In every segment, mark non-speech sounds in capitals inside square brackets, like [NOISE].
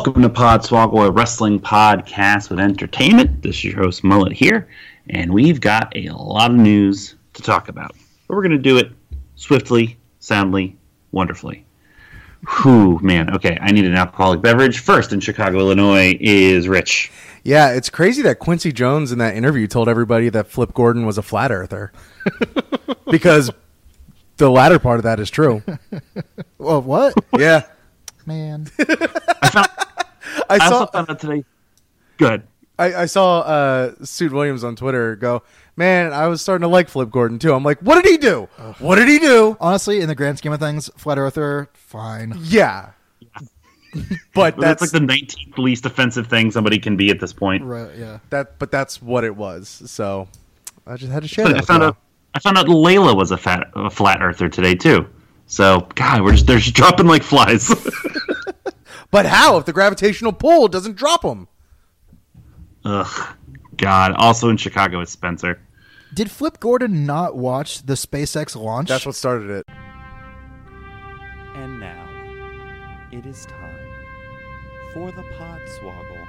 Welcome to Podswoggle, a wrestling podcast with entertainment. This is your host Mullet here, and we've got a lot of news to talk about. But we're going to do it swiftly, soundly, wonderfully. Whew, man. Okay, I need an alcoholic beverage. First in Chicago, Illinois is Rich. Yeah, it's crazy that Quincy Jones in that interview told everybody that Flip Gordon was a flat earther. [LAUGHS] because the latter part of that is true. [LAUGHS] Well, what? Yeah. Man. [LAUGHS] I I saw also found out today. Good. I, I saw uh Suit Williams on Twitter go, Man, I was starting to like Flip Gordon too. I'm like, what did he do? What did he do? Honestly, in the grand scheme of things, flat earther, fine. Yeah. [LAUGHS] but that's, that's, like the 19th least offensive thing somebody can be at this point. Right, yeah. that but that's what it was. So I just had to share But that. I found out. I found out Layla was a fat, a flat earther today too. So God, we're just they're just dropping like flies. [LAUGHS] [LAUGHS] But how if the gravitational pull doesn't drop him? Ugh, God. Also in Chicago, it's Spencer. Did Flip Gordon not watch the SpaceX launch? That's what started it. And now, it is time for the pod Podswoggle.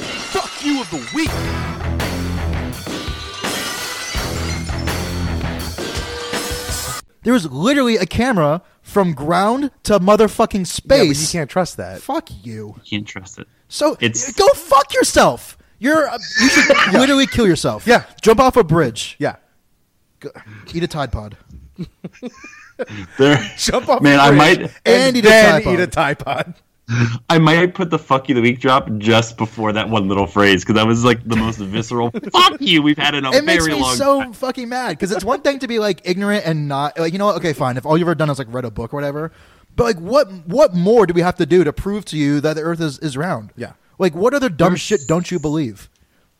Fuck you of the week. There was literally a camera from ground to motherfucking space. Yeah, but you can't trust that. Fuck you. You can't trust it. So It's- go fuck yourself. You're uh, you should [LAUGHS] literally kill yourself. Yeah. Jump off a bridge. Yeah. Go, eat a Tide Pod. There, [LAUGHS] Jump off Man, the I might- and, And eat a then Tide Pod. eat a Tide Pod. I might put the "fuck you" the week drop just before that one little phrase because that was like the most visceral [LAUGHS] "fuck you" we've had in a It makes very me long so time. fucking mad because it's one thing to be like ignorant and not like you know what? Okay, fine. If all you've ever done is like read a book or whatever, but like what what more do we have to do to prove to you that the Earth is, is round? Yeah. Like what other dumb There's- shit don't you believe?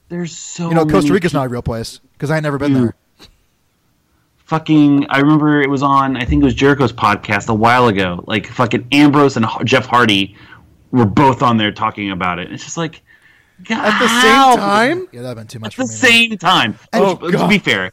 There's so You know, Costa Rica's not a real place because I never been Mm. there. Fucking I remember it was on I think it was Jericho's podcast a while ago. Like fucking Ambrose and H- Jeff Hardy were both on there talking about it. It's just like God, At the how? same time? Yeah, that'd been too much At for the me. man. same time. Oh, God. to be fair, if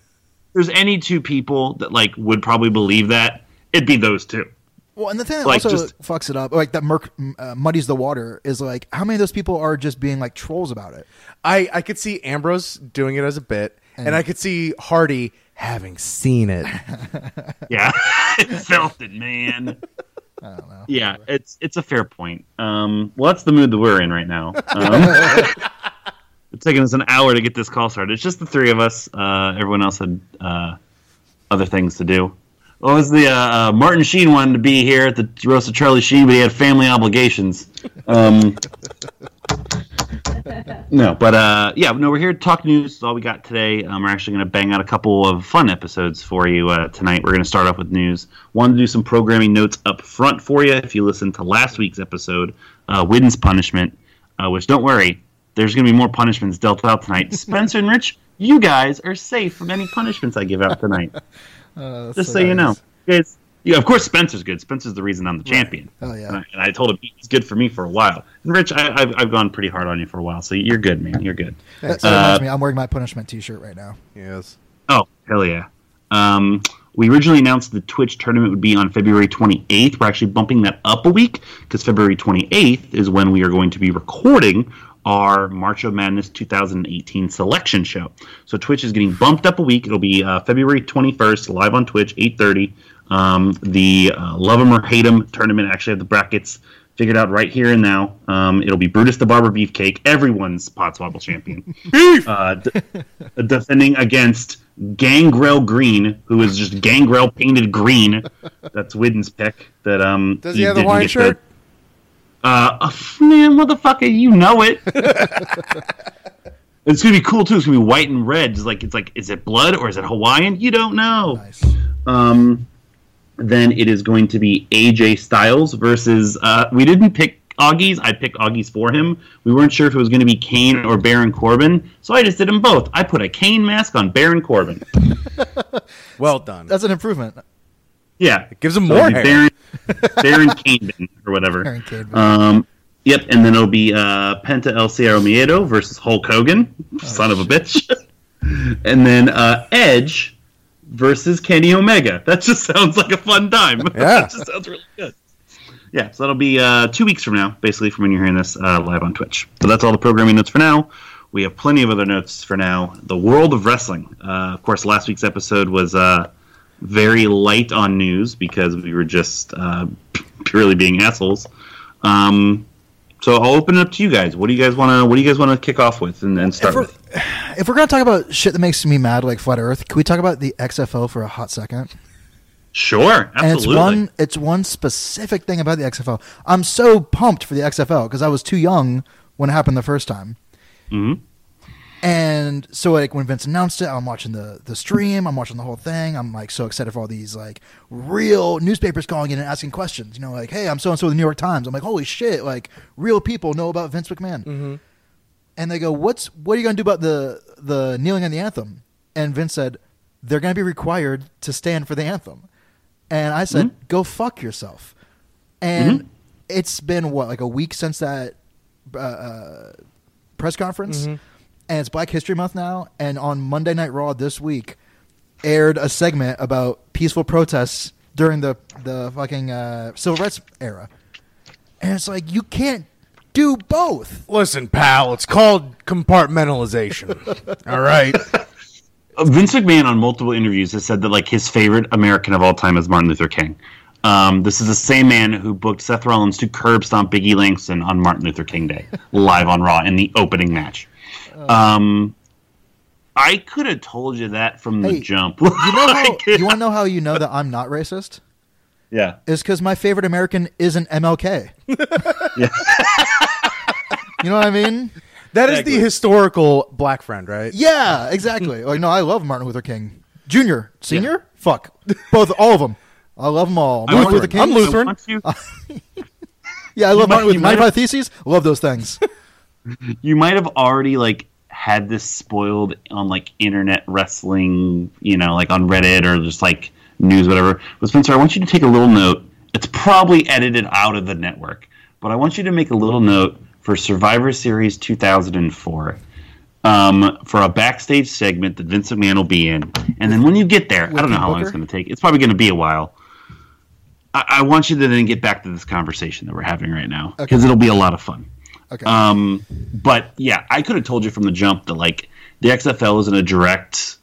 there's any two people that like would probably believe that, it'd be those two. Well, and the thing that Like, also just- fucks it up, like that murk, uh, muddies the water, is like how many of those people are just being like trolls about it? I, I could see Ambrose doing it as a bit, and, And- I could see Hardy having seen it. [LAUGHS] Yeah, [LAUGHS] it felt it, man. I don't know. Yeah, it's it's a fair point. Um, well, that's the mood that we're in right now. Um, [LAUGHS] it's taken us an hour to get this call started. It's just the three of us. Uh, everyone else had uh, other things to do. What was the uh, uh, Martin Sheen wanted to be here at the roast of Charlie Sheen, but he had family obligations. Um, [LAUGHS] no, but uh, yeah, no, we're here to talk news. That's all we got today. Um, we're actually going to bang out a couple of fun episodes for you uh, tonight. We're going to start off with news. Wanted to do some programming notes up front for you. If you listened to last week's episode, uh, Widden's punishment, uh, which don't worry, there's going to be more punishments dealt out tonight. [LAUGHS] Spencer and Rich, you guys are safe from any punishments I give out tonight. [LAUGHS] Uh, Just so you know, guys. Yeah, of course Spencer's good. Spencer's the reason I'm the champion. Oh, yeah. And I, and I told him he's good for me for a while. And Rich, I, I've, I've gone pretty hard on you for a while, so you're good, man. You're good. That, that reminds me, I'm wearing my punishment T-shirt right now. yes. Oh, hell yeah. Um, we originally announced the Twitch tournament would be on February 28th. We're actually bumping that up a week because February 28th is when we are going to be recording our March of Madness 2018 selection show. So Twitch is getting bumped up a week. It'll be uh, February 21st, live on Twitch, 8:30. Um, the uh, Love 'em or hate 'em tournament actually have the brackets figured out right here and now. Um, it'll be Brutus the Barber Beefcake, everyone's Podswoggle champion, [LAUGHS] uh, d- defending against Gangrel Green, who is just Gangrel painted green. That's Widden's pick. That um. Does he have the Hawaiian get shirt? uh, uh, man, motherfucker, you know it. [LAUGHS] it's gonna be cool too. It's gonna be white and red. It's like it's like, is it blood or is it Hawaiian? You don't know. Nice. Um, then it is going to be AJ Styles versus. Uh, we didn't pick Augie's, I picked Augie's for him. We weren't sure if it was going to be Kane or Baron Corbin, so I just did them both. I put a Kane mask on Baron Corbin. [LAUGHS] Well done. That's an improvement. Yeah, It gives him So more hair. Baron, [LAUGHS] Baron Caden or whatever. Baron Caden. Um, yep, and then it'll be uh, Penta El Cero Miedo versus Hulk Hogan, Oh, son of a bitch. [LAUGHS] and then uh, Edge versus Kenny Omega. That just [LAUGHS] sounds like a fun time. [LAUGHS] Yeah. that just sounds really good. Yeah, so that'll be uh, two weeks from now, basically, from when you're hearing this uh, live on Twitch. So that's all the programming notes for now. We have plenty of other notes for now. The world of wrestling. Uh, of course, last week's episode was uh, very light on news because we were just uh, [LAUGHS] purely being assholes. Um, so I'll open it up to you guys. What do you guys want to? What do you guys want to kick off with and, and start If with? if we're gonna talk about shit that makes me mad, like flat Earth, can we talk about the XFL for a hot second? Sure, And it's absolutely. one it's one specific thing about the XFL. I'm so pumped for the XFL because I was too young when it happened the first time. Mhm. And so like when Vince announced it, I'm watching the the stream, I'm watching the whole thing. I'm like so excited for all these like real newspapers calling in and asking questions. You know, like, hey, I'm so and so with the New York Times. I'm like, holy shit, like real people know about Vince McMahon. And they go, What's what are you gonna do about the the kneeling on the anthem? And Vince said, They're gonna be required to stand for the anthem. And I said, "Go fuck yourself." And it's been what like a week since that uh, uh, press conference, and it's Black History Month now. And on Monday Night Raw this week, aired a segment about peaceful protests during the the fucking uh, civil rights era. And it's like you can't do both. Listen, pal, it's called compartmentalization. [LAUGHS] All right. Uh, Vince McMahon on multiple interviews has said that like his favorite American of all time is Martin Luther King. Um, this is the same man who booked Seth Rollins to curb stomp Biggie Langston on Martin Luther King Day [LAUGHS] live on Raw in the opening match. Um, I could have told you that from the jump. You know how [LAUGHS] you want to know how you know that I'm not racist? yeah. Is because my favorite American isn't MLK. [LAUGHS] Yeah. [LAUGHS] You know what I mean? That is Exactly. the historical black friend, right? Yeah, exactly. like no, I love Martin Luther King Junior, Senior. Fuck, both, all of them. I love them all. I Martin want- Luther King. I'm Lutheran. I Yeah, I love might- Martin Luther. you might Ninety have- Theses. Love those things. You might have already like had this spoiled on like internet wrestling, you know, like on Reddit or just like news, whatever. But Spencer, I want you to take a little note. It's probably edited out of the network, but I want you to make a little note for Survivor Series 2004. Um, for a backstage segment that Vince McMahon will be in, and then when you get there, I don't know how long it's going to take. It's probably going to be a while. I, I want you to then get back to this conversation that we're having right now because it'll be a lot of fun. Okay. Um, but yeah, I could have told you from the jump that like the XFL is in a direct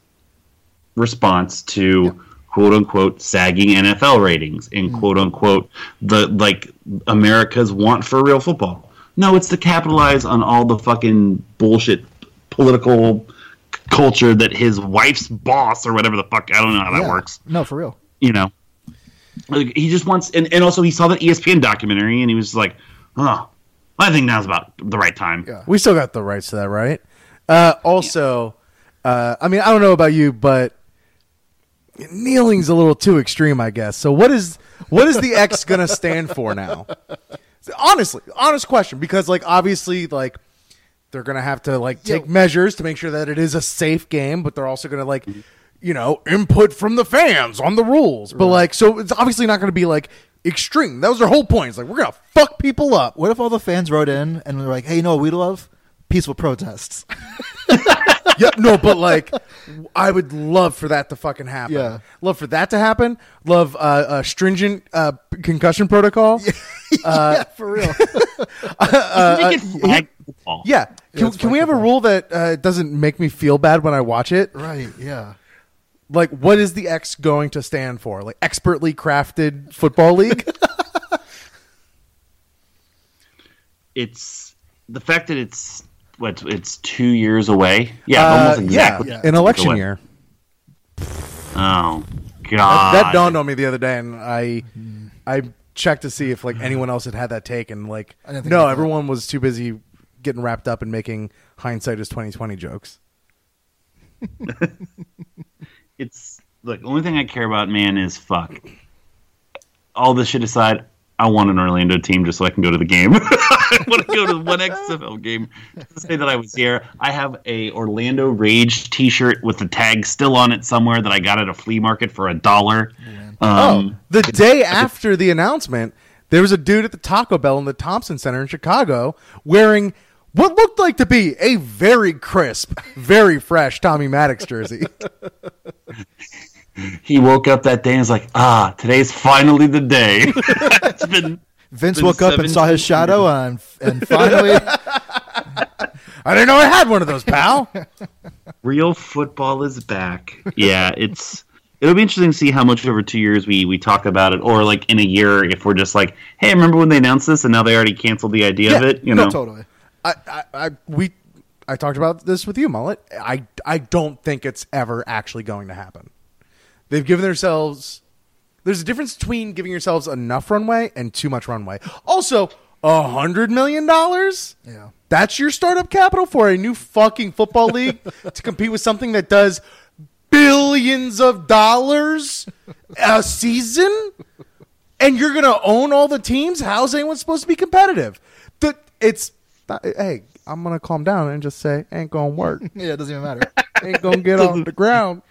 response to quote unquote sagging NFL ratings and quote unquote the like America's want for real football. No, it's to capitalize on all the fucking bullshit political c- culture that his wife's boss or whatever the fuck I don't know how that Yeah. works No, for real. you know, like he just wants, and, and also he saw that ESPN documentary, and he was like, "Oh, I think now's about the right time." Yeah. We still got the rights to that, right? Uh, also, uh, I mean, I don't know about you, but kneeling's a little too extreme, I guess. So, what is what is the X gonna stand for now? Honestly, honest question, because like obviously, like they're gonna have to like take Yeah. measures to make sure that it is a safe game, but they're also gonna like. You know, input from the fans on the rules, but like, so it's obviously not going to be like extreme. That was their whole point. It's like we're gonna fuck people up. What if all the fans wrote in and were like, "Hey, you know what we love? Peaceful protests." [LAUGHS] yeah, no, but like, I would love for that to fucking happen. Yeah. love for that to happen. Love uh, a stringent uh, concussion protocol. [LAUGHS] yeah, for real. [LAUGHS] Make it flag. Yeah, can, it's can we have a rule that uh, doesn't make me feel bad when I watch it? right. Yeah. Like, what is the X going to stand for? Like, expertly crafted football league? [LAUGHS] it's the fact that it's what it's two years away. Yeah, Uh, almost exactly. yeah. an election away. year. Oh That, god, that dawned on me the other day, and I, I checked to see if like anyone else had had that take, and like, I didn't think no, everyone was too busy getting wrapped up in making hindsight is twenty twenty jokes. [LAUGHS] [LAUGHS] it's look. The only thing I care about, man, is fuck. All this shit aside, I want an Orlando team just so I can go to the game. [LAUGHS] I want to go to one XFL game just to say that I was here. I have a Orlando Rage T-shirt with the tag still on it somewhere that I got at a flea market for a dollar. Oh, Um, the day after the announcement, there was a dude at the Taco Bell in the Thompson Center in Chicago wearing what looked like to be a very crisp, very fresh Tommy Maddox jersey. [LAUGHS] he woke up that day and was like, "Ah, today's finally the day." [LAUGHS] it's been Vince Been woke up and saw his shadow and and finally [LAUGHS] I didn't know I had one of those, pal. real football is back. Yeah, it's it'll be interesting to see how much over two years we we talk about it, or like in a year if we're just like, hey, remember when they announced this and now they already canceled the idea of it? You no know, totally. I, I, I, we, I talked about this with you, Mullet. I, I don't think it's ever actually going to happen. They've given themselves. There's a difference between giving yourselves enough runway and too much runway. Also, a hundred million dollars. Yeah. That's your startup capital for a new fucking football league [LAUGHS] to compete with something that does billions of dollars a season? And you're going to own all the teams? How's anyone supposed to be competitive? The, it's, hey, I'm going to calm down and just say, ain't going [LAUGHS] to work. Yeah, it doesn't even matter. [LAUGHS] ain't going to get off the [LAUGHS] ground.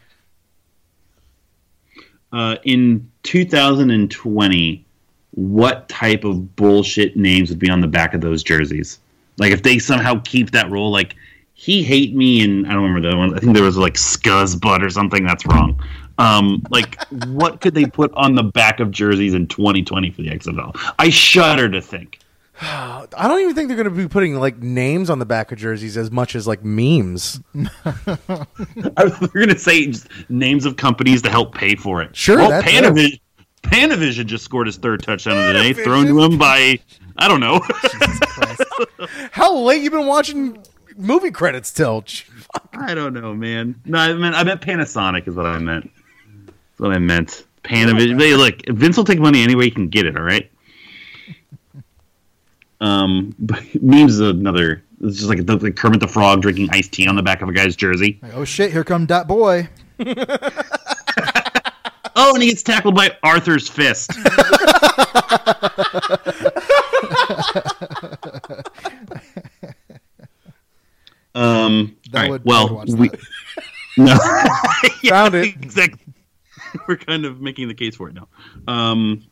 uh, in 2020, what type of bullshit names would be on the back of those jerseys? Like if they somehow keep that rule, like he hate me, and I don't remember the other one. I think there was like Scuzz Butt or something. That's wrong. Um, like what could they put on the back of jerseys in 2020 for the XFL? I shudder to think. [SIGHS] I don't even think they're going to be putting like names on the back of jerseys as much as like memes. [LAUGHS] I was going to say just names of companies to help pay for it. Sure, Well, that too. Panavision, Panavision just scored his third touchdown of the day, thrown to him by I don't know. [LAUGHS] How late you been watching movie credits till? I don't know, man. No, I meant I meant Panasonic is what I meant. That's what I meant. Panavision. Hey, look, Vince will take money any way he can get it. All right. Um, but [LAUGHS] memes is another. It's just like the, the Kermit the Frog drinking iced tea on the back of a guy's jersey. Like, oh shit, here come that boy. [LAUGHS] Oh, and he gets tackled by Arthur's fist. [LAUGHS] um. That all right, would- well, we no Yeah, Found it. exactly. We're kind of making the case for it now. Um.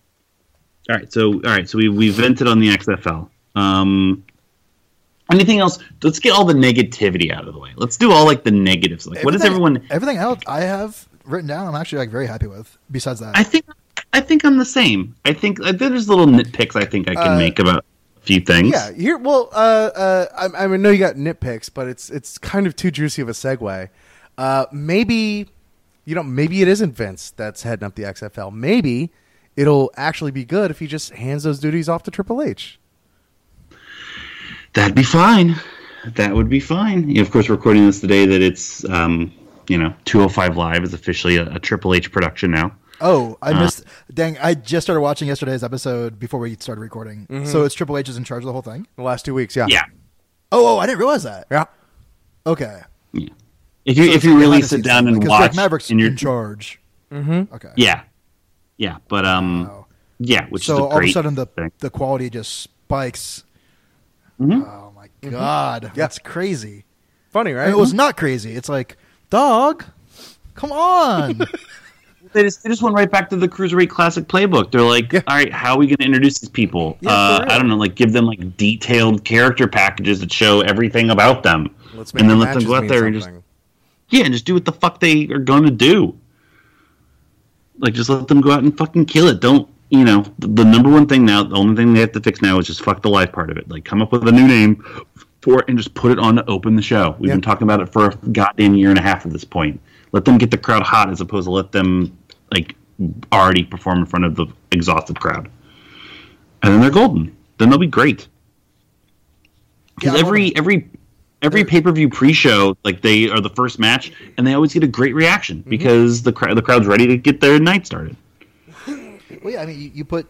All right, so all right, so we we vented on the XFL. Um. Anything else? Let's get all the negativity out of the way. Let's do all like the negatives. Like, what is Everything- everyone? Everything else I have written down, I'm actually like very happy with. Besides that, I think I think I'm the same. I think uh, there's little nitpicks I think I can Uh, make about a few things. Yeah, here. Well, uh, uh, I, I know you got nitpicks, but it's it's kind of too juicy of a segue. Uh, maybe, you know, maybe it isn't Vince that's heading up the XFL. Maybe it'll actually be good if he just hands those duties off to Triple H. That'd be fine. That would be fine. of course, we're recording this the day that it's um, you know 205 Live is officially a, a Triple H production now. oh, I Uh. missed. Dang, I just started watching yesterday's episode before we started recording. So it's Triple H is in charge of the whole thing. The last two weeks, yeah, Yeah. Oh, oh, I didn't realize that. yeah. Okay, If you So if you really sit scenes down and because watch, Drake Maverick's and you're in charge. Mm-hmm. Okay. yeah, yeah, but um, Wow. yeah, which so is a all of a sudden the thing. the quality just spikes. Mhm. Oh my god, that's crazy. Funny, right? And it was not crazy. It's like, dog, come on. [LAUGHS] They just, they just went right back to the Cruiserweight Classic playbook. They're like, Yeah. all right, how are we going to introduce these people? Yeah, uh, for. I don't know, like give them like detailed character packages that show everything about them, Let's make and then let them go out mean there and just yeah, and just do what the fuck they are going to do. Like, just let them go out and fucking kill it. Don't you know? The, number one thing now, the only thing they have to fix now is just fuck the live part of it. Like, come up with a new name for it and just put it on to open the show. We've Yeah. been talking about it for a goddamn year and a half at this point. Let them get the crowd hot as opposed to let them like already perform in front of the exhausted crowd. And then they're golden. Then they'll be great. Because I'm every every every pay per view pre show, like they are the first match, and they always get a great reaction Mm-hmm. because the crowd the crowd's ready to get their night started. Well, yeah, I mean, you, you put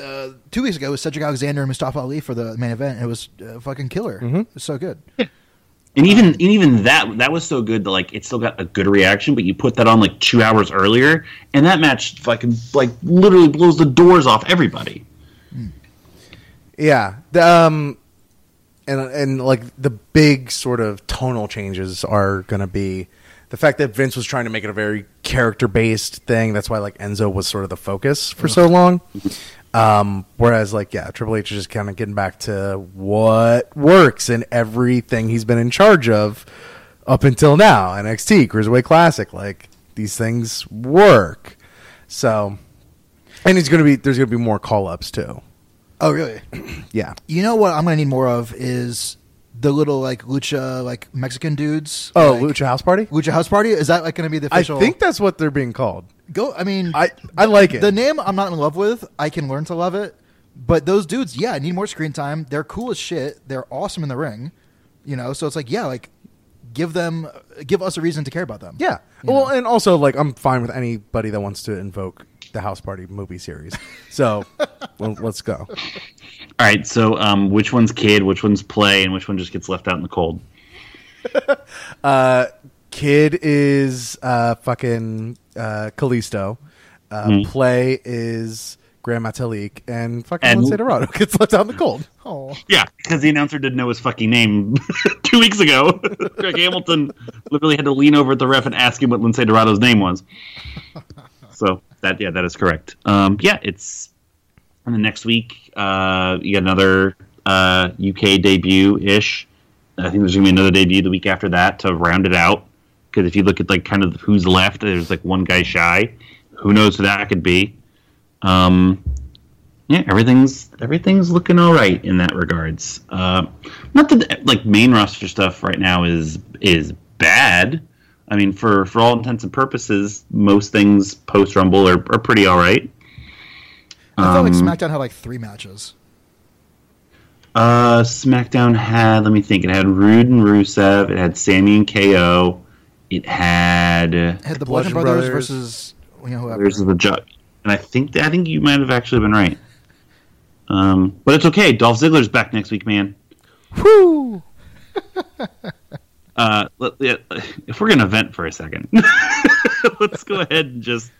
uh, two weeks ago it was Cedric Alexander and Mustafa Ali for the main event. And it was uh, fucking killer. Mm-hmm. It was so good. And even and even that that was so good that like it still got a good reaction, but you put that on like two hours earlier, and that match fucking like literally blows the doors off everybody. Yeah. The, um, and and like the big sort of tonal changes are going to be the fact that Vince was trying to make it a very character based thing. That's why like Enzo was sort of the focus for so long. Um, whereas like yeah, Triple H is just kind of getting back to what works in everything he's been in charge of up until now. NXT, Cruiserweight Classic, like these things work. So, and he's gonna be there's gonna be more call ups too. Oh, really? [CLEARS THROAT] Yeah. You know what I'm gonna need more of is the little like lucha like Mexican dudes. Oh, like, Lucha House Party. Lucha House Party. Is that like gonna be the official? I think that's what they're being called. go. I mean, I I like it. the name I'm not in love with. I can learn to love it. But those dudes, yeah, I need more screen time. They're cool as shit. They're awesome in the ring. You know, so it's like, yeah, like give them, give us a reason to care about them. yeah. Well, know? and also like I'm fine with anybody that wants to invoke the House Party movie series. So [LAUGHS] well, let's go. All right, so um, which one's kid, which one's play, and which one just gets left out in the cold? [LAUGHS] Kid is uh, fucking uh, Kalisto. Uh, Play is Gran Metalik, and fucking And- Lince Dorado [LAUGHS] gets left out in the cold. Oh, Yeah, because the announcer didn't know his fucking name two weeks ago. Greg Hamilton literally had to lean over at the ref and ask him what Lince Dorado's name was. So that yeah, that is correct. Um, yeah, it's and then next week uh, you got another uh, UK debut ish. I think there's gonna be another debut the week after that to round it out. Because if you look at like kind of who's left, there's like one guy shy. Who knows who that could be? Um, yeah, everything's everything's looking all right in that regards. Uh, not that like main roster stuff right now is is bad. I mean, for for all intents and purposes, most things post Rumble are, are pretty all right. I felt like Um, SmackDown had like three matches. Uh, SmackDown had let me think. It had Roode and Rusev. It had Sammy and KO. It had It had the Bludgeon, Bludgeon Brothers, Brothers. versus you know whoever. There's the judge, and I think I think you might have actually been right. Um, but it's okay. Dolph Ziggler's back next week, man. Whoo! [LAUGHS] Uh, if we're gonna vent for a second, [LAUGHS] let's go ahead and just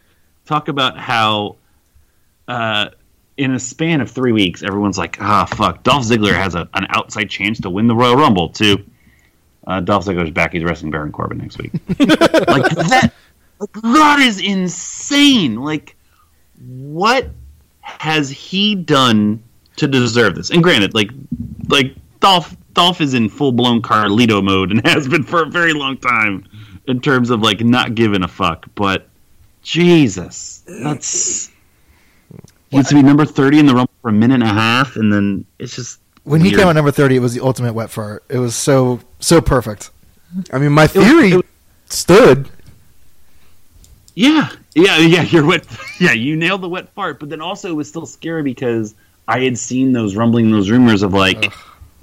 talk about how, uh, in a span of three weeks, everyone's like, "Ah, fuck, Dolph Ziggler has a, an outside chance to win the Royal Rumble." too. uh, Dolph Ziggler's back; he's wrestling Baron Corbin next week. [LAUGHS] like that, like, that is insane. Like, what has he done to deserve this? And granted, like, like Dolph Dolph is in full blown Carlito mode and [LAUGHS] has been for a very long time in terms of like not giving a fuck. But Jesus, that's he gets to be number thirty in the Rumble for a minute and a half, and then it's just when he came out number thirty, it was the ultimate wet fart. It was so so perfect. I mean, my theory it was- stood. Yeah, yeah, yeah. You're wet. [LAUGHS] Yeah, you nailed the wet fart, but then also it was still scary because I had seen those rumbling, those rumors of like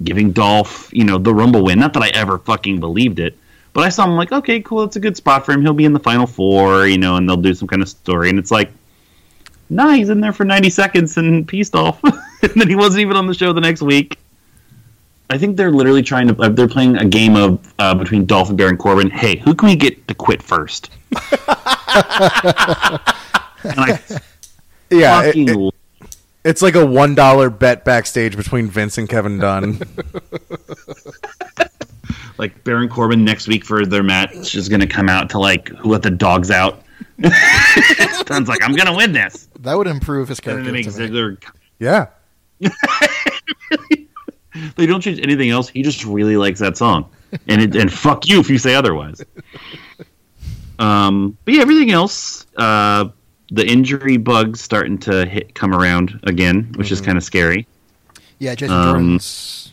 giving Dolph, you know, the Rumble win. Not that I ever fucking believed it, but I saw him like, okay, cool, it's a good spot for him. He'll be in the final four, you know, and they'll do some kind of story. And it's like, nah, he's in there for 90 seconds and peace, Dolph. [LAUGHS] and then he wasn't even on the show the next week. I think they're literally trying to. Uh, they're playing a game of uh, between Dolph and Baron Corbin. Hey, who can we get to quit first? [LAUGHS] and I Yeah, it- it- it's like a one dollar bet backstage between Vince and Kevin Dunn. [LAUGHS] like Baron Corbin next week for their match is going to come out to like who let the dogs out. [LAUGHS] Sounds like I'm going to win this. That would improve his And character. make to. Ziggler. yeah, [LAUGHS] They don't change anything else. He just really likes that song, and it, and fuck you if you say otherwise. Um, but yeah, everything else, uh, the injury bug's starting to hit come around again, which is kind of scary. Yeah, Jason Um, Jordan's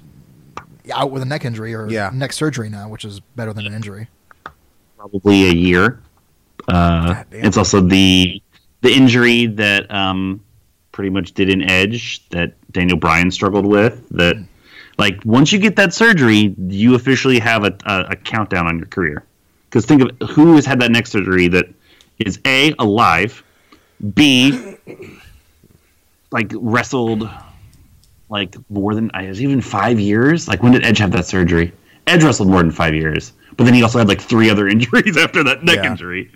out with a neck injury or Yeah. neck surgery now, which is better than an injury. probably a year. Uh, it's also the the injury that um, pretty much did an edge that Daniel Bryan struggled with. That like once you get that surgery, you officially have a, a, a countdown on your career. Because think of who has had that neck surgery that is a alive, b like wrestled like more than I was even five years. Like when did Edge have that surgery? Edge wrestled more than five years, but then he also had like three other [LAUGHS] injuries after that neck Yeah. injury.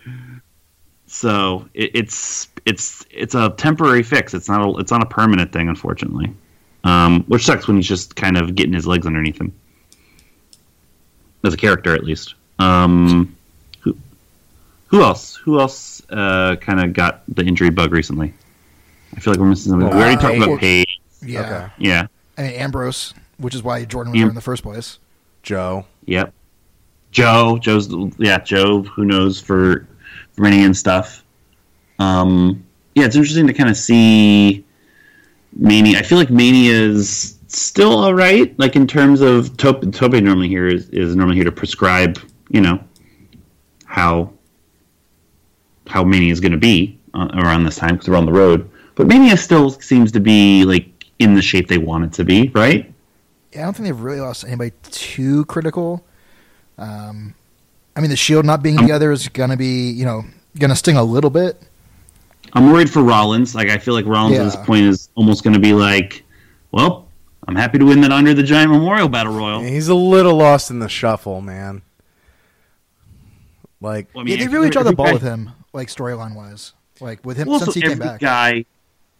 So it, it's it's it's a temporary fix. It's not a it's not a permanent thing, unfortunately. um, which sucks when he's just kind of getting his legs underneath him as a character, at least. Um, who, who else? Who else uh, kind of got the injury bug recently? I feel like we're missing somebody. we already talked about Paige. Paige. Yeah. Okay. Yeah. I mean, Ambrose, which is why Jordan was Am- there in the first place. Joe. Yep. Joe. Joe's yeah. Joe. Who knows for for Mania and stuff. Um. Yeah, it's interesting to kind of see Mania. I feel like Mania is still all right. Like in terms of Tope. Tope normally here is is normally here to prescribe. You know how how Mania is going to be uh, around this time because we're on the road. But Mania still seems to be like in the shape they want it to be, right? Yeah, I don't think they've really lost anybody too critical. Um, I mean, the Shield not being together is going to be, you know, going to sting a little bit. I'm worried for Rollins. Like I feel like Rollins at this point is almost going to be like, well, I'm happy to win that Andre the Giant Memorial Battle Royal. He's a little lost in the shuffle, man. Like, Well, I mean, yeah, they really draw the ball with him, like storyline wise, like with him Well, since he came every back. guy,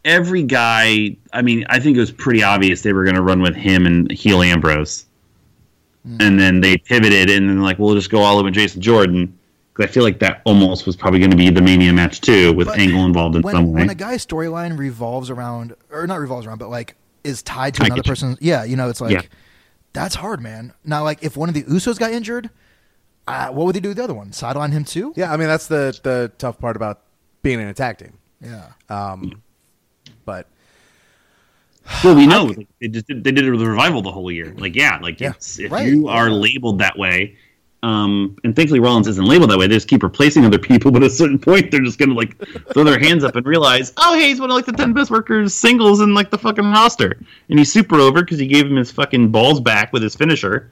every guy. I mean, I think it was pretty obvious they were going to run with him and heel Ambrose, Hmm. and then they pivoted and then like we'll just go all in with Jason Jordan. 'Cause I feel like that almost was probably going to be the Mania match too, with But Angle involved in when some way. when a guy's storyline revolves around, or not revolves around, but like is tied to I another person's, yeah, you know, it's like Yeah. that's hard, man. Now, like if one of the Usos got injured, uh, what would they do with the other one? Sideline him too? yeah, I mean that's the the tough part about being in a tag team. Yeah. Um, but Well, we know like, they just did, they did it with the revival the whole year. Like, yeah, like Yeah. it's, if Right. you are labeled that way, um, and thankfully Rollins isn't labeled that way. They just keep replacing other people, [LAUGHS] but at a certain point, they're just gonna like throw their hands up and realize, oh, hey, he's one of like the ten best workers singles in like the fucking roster, and he's super over because he gave him his fucking balls back with his finisher.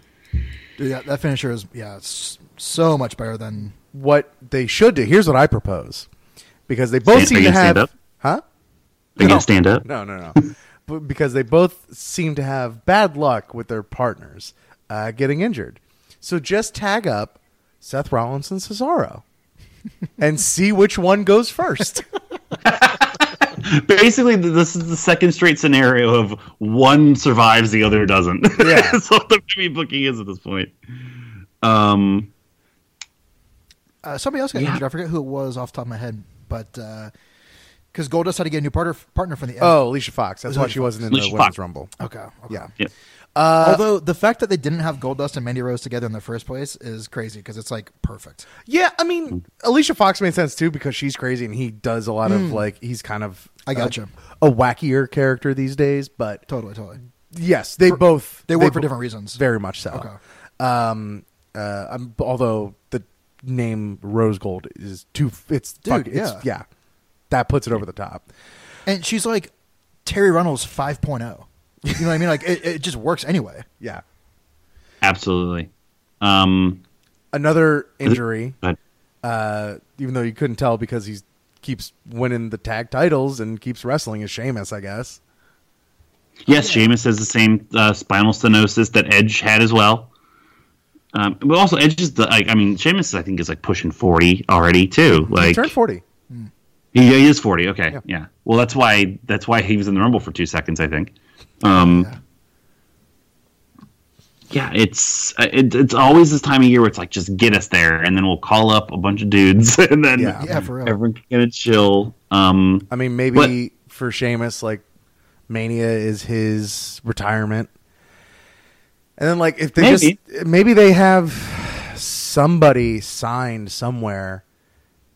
Dude, that, that finisher is yeah, it's so much better than what they should do here's what I propose because they both Stand- seem to gonna stand have, up? huh? They No. gonna stand up. No, no, no. [LAUGHS] but because they both seem to have bad luck with their partners uh, getting injured. So just tag up Seth Rollins and Cesaro [LAUGHS] and see which one goes first. [LAUGHS] Basically, this is the second straight scenario of one survives, the other doesn't. Yeah. That's what the movie booking is at this point. Um, uh, somebody else got Yeah. injured. I forget who it was off the top of my head, but uh because Goldust had to get a new partner partner from the oh, Alicia Fox. That's why Alicia she wasn't in Alicia the Women's Rumble. okay, okay. Yeah. yeah. Although the fact that they didn't have Goldust and Mandy Rose together in the first place is crazy because it's like perfect. Yeah, I mean, Alicia Fox made sense too because she's crazy and he does a lot of like he's kind of I gotcha. a, a wackier character these days. But Totally, totally. yes, they both They work for bo- different reasons. Very much so. Okay. Um, uh, I'm, although the name Rose Gold is too, it's Dude, fuck- it's, yeah. yeah, that puts it over the top. And she's like Terri Runnels 5.0. You know what I mean? Like it, it just works anyway. Yeah. Absolutely. Um, Another injury, uh, even though you couldn't tell because he keeps winning the tag titles and keeps wrestling, is Sheamus, I guess. yes, Sheamus has the same uh, spinal stenosis that Edge had as well. Um, but also, Edge is the, like, I mean, Sheamus, I think, is like pushing 40 already, too. He Like, turned forty. he, he is 40. Okay. Yeah. Yeah. Well, that's why, that's why he was in the Rumble for two seconds, I think. Um, Yeah. yeah, it's it, it's always this time of year where it's like just get us there, and then we'll call up a bunch of dudes, [LAUGHS] and then Yeah. Yeah, for real. everyone can get a chill. Um, I mean, maybe for Sheamus, like Mania is his retirement, and then like if they Maybe. just maybe they have somebody signed somewhere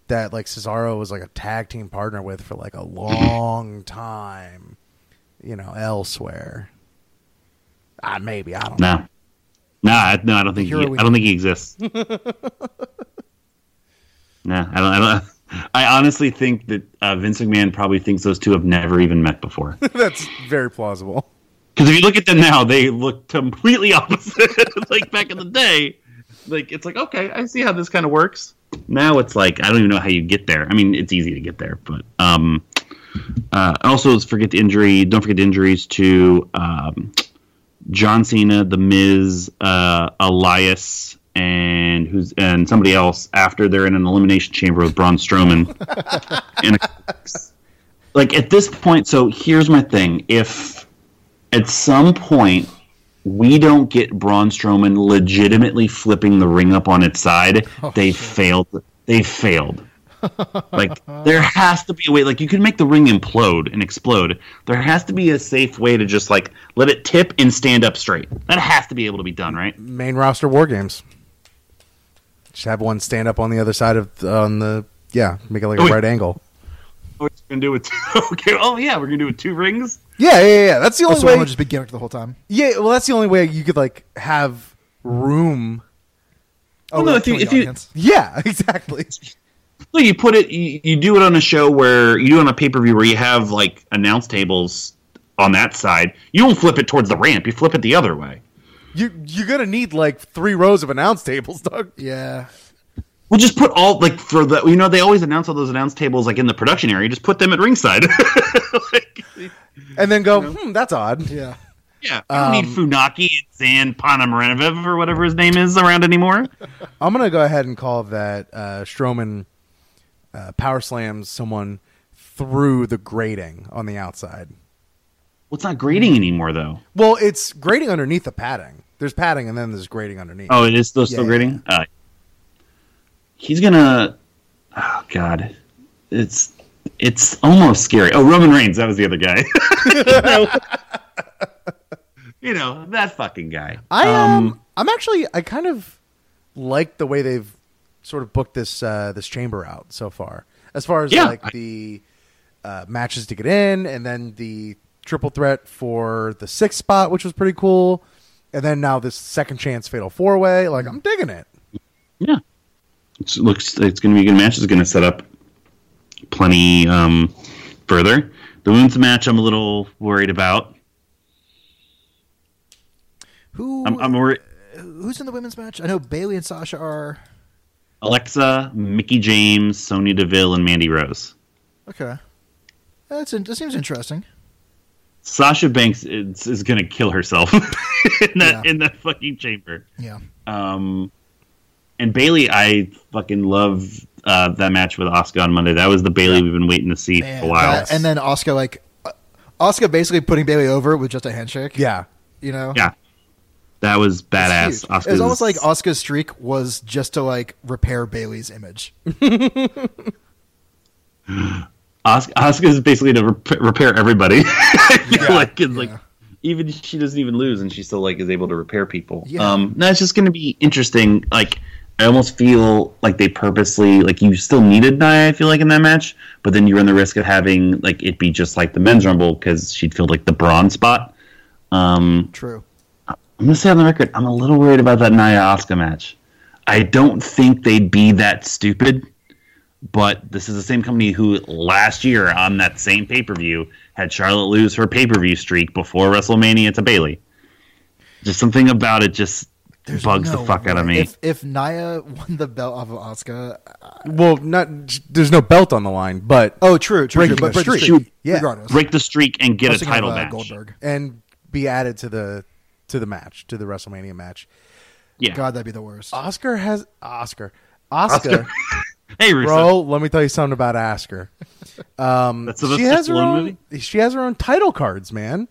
that like Cesaro was like a tag team partner with for like a long time, you know, elsewhere. Ah, maybe I don't know. no, no, I, no, I don't think he, I don't think he exists. [LAUGHS] no, I don't. I don't. I honestly think that uh, Vince McMahon probably thinks those two have never even met before. [LAUGHS] That's very plausible. Because if you look at them now, they look completely [LAUGHS] opposite. like back in the day, like it's like okay, I see how this kind of works. Now it's like I don't even know how you get there. I mean, it's easy to get there, but um, uh, also forget the injury. Don't forget the injuries to um, John Cena, The Miz, uh, Elias, and who's and somebody else after they're in an elimination chamber with Braun Strowman. [LAUGHS] and like at this point, so here's my thing: if at some point we don't get Braun Strowman legitimately flipping the ring up on its side, oh, they failed. They failed. [LAUGHS] like there has to be a way. Like you can make the ring implode and explode. There has to be a safe way to just like let it tip and stand up straight. That has to be able to be done, right? Main roster war games. Just have one stand up on the other side of on the yeah, make it like a Oh, wait. right angle. Oh, we're gonna do it. Two, [LAUGHS] okay. Oh yeah, we're gonna do it two rings. Yeah, yeah, yeah. yeah. That's the oh, only Also, way. I'm just be gimmicked the whole time. Yeah, well, that's the only way you could like have room. Oh, no, like if you- if you- audience. Yeah, [LAUGHS] exactly. So you put it. You, you do it on a show where you do it on a pay per view where you have like announce tables on that side. You don't flip it towards the ramp. You flip it the other way. You you're gonna need like three rows of announce tables, [LAUGHS] Doug. yeah. We'll just put all like for the you know they always announce all those announce tables like in the production area. Just put them at ringside. [LAUGHS] like, And then go, hmm, that's odd. Yeah. yeah, you don't need Funaki and Zan Panamarev or whatever his name is around anymore. [LAUGHS] I'm gonna go ahead and call that uh, Strowman uh, power slams someone through the grating on the outside. well, it's not grating anymore though. Well, it's grating underneath the padding. There's padding, and then there's grating underneath. Oh, it is still still Yeah, grading. Uh, he's gonna. Oh God, it's it's almost scary. Oh, Roman Reigns, that was the other guy. [LAUGHS] you know that fucking guy. I um, I'm actually I kind of like the way they've sort of booked this uh, this chamber out so far. As far as Yeah. like the uh, matches to get in, and then the triple threat for the sixth spot, which was pretty cool, and then now this second chance fatal four way. Like I'm digging it. Yeah, it looks it's going to be a good match. It's going to set up plenty um, further. The women's match, I'm a little worried about. Who I'm, I'm worried. who's in the women's match? I know Bayley and Sasha are. Alexa, Mickie James, Sonya Deville, and Mandy Rose. Okay. That's that seems interesting. Sasha Banks is, is going to kill herself [LAUGHS] in that Yeah. in that fucking chamber. Yeah. Um, and Bayley, I fucking love uh, that match with Asuka on Monday. That was the Bayley we've been waiting to see Man, for a while. that- and then Asuka like uh, Asuka basically putting Bayley over with just a handshake. Yeah. You know. yeah, that was badass. huge. Asuka's- It was almost like Asuka's streak was just to like repair Bayley's image. [LAUGHS] Os- is basically to rep- repair everybody. [LAUGHS] I feel [LAUGHS] like it's like even she doesn't even lose, and she still like is able to repair people. Yeah. Um, no, it's just going to be interesting. Like I almost feel like they purposely like you still needed Nia. I feel like in that match, but then you run the risk of having like it be just like the men's rumble because she'd feel like the bronze spot. Um, True. I'm gonna say on the record, I'm a little worried about that Nia Asuka match. I don't think they'd be that stupid, but this is the same company who last year on that same pay per view had Charlotte lose her pay per view streak before WrestleMania to Bayley. Just something about it just There's bugs no the fuck out of me. If if Nia won the belt off of Asuka, Well, not there's no belt on the line, but oh, true, true, Breaking true. But break the streak. streak, Yeah. regardless. Break the streak and get was a title of, uh, match. Goldberg. and be added to the to the match to the WrestleMania match. Yeah. God, that'd be the worst. Oscar has Oscar. Oscar, [LAUGHS] Hey, Russo. bro. Let me tell you something about Oscar. Um, [LAUGHS] That's the she has her Stallone own. She has her own title cards, man.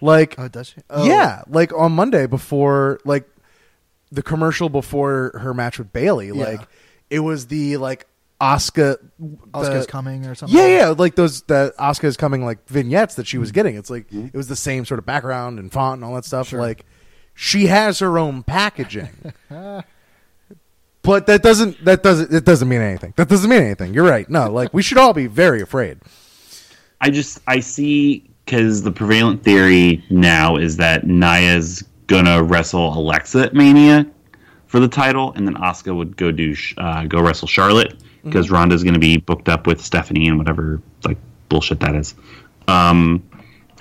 Like, oh, does she? Oh, yeah, like on Monday before, like the commercial before her match with Bayley. Yeah. Like, it was the like Asuka. Asuka's coming or something. Yeah, yeah, like those the Asuka's coming like vignettes that she Mm-hmm. was getting. It's like it was the same sort of background and font and all that stuff. Sure. Like she has her own packaging. [LAUGHS] but that doesn't that doesn't it doesn't mean anything. That doesn't mean anything. You're right. No, like we should all be very afraid. I just I see because the prevalent theory now is that Nia's gonna wrestle Alexa at Mania for the title, and then Asuka would go do uh, go wrestle Charlotte because Ronda's gonna be booked up with Stephanie and whatever like bullshit that is. Um,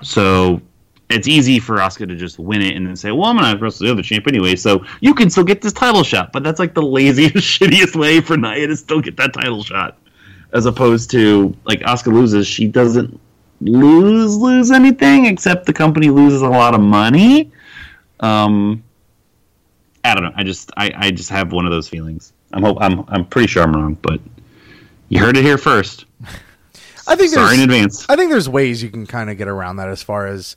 so it's easy for Asuka to just win it and then say, "Well, I'm gonna wrestle the other champ anyway." So you can still get this title shot, but that's like the laziest, [LAUGHS] shittiest way for Nia to still get that title shot as opposed to like Asuka loses, she doesn't lose lose anything except the company loses a lot of money. Um, I don't know. I just I, I just have one of those feelings. I'm hope I'm I'm pretty sure I'm wrong, but you heard it here first. [LAUGHS] I think Sorry in there's, advance. I think there's ways you can kind of get around that as far as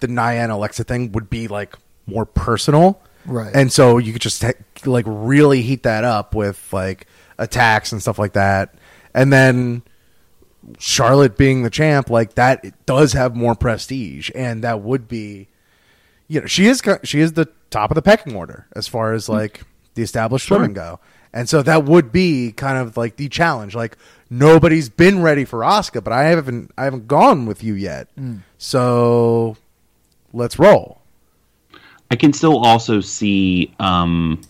the Nyan Alexa thing would be like more personal, Right. And so you could just like really heat that up with like attacks and stuff like that, and then Charlotte being the champ, like that does have more prestige, and that would be, you know, she is she is the top of the pecking order as far as like the established women go, and so that would be kind of like the challenge. Like nobody's been ready for Asuka, but I haven't I haven't gone with you yet, so let's roll. I can still also see um,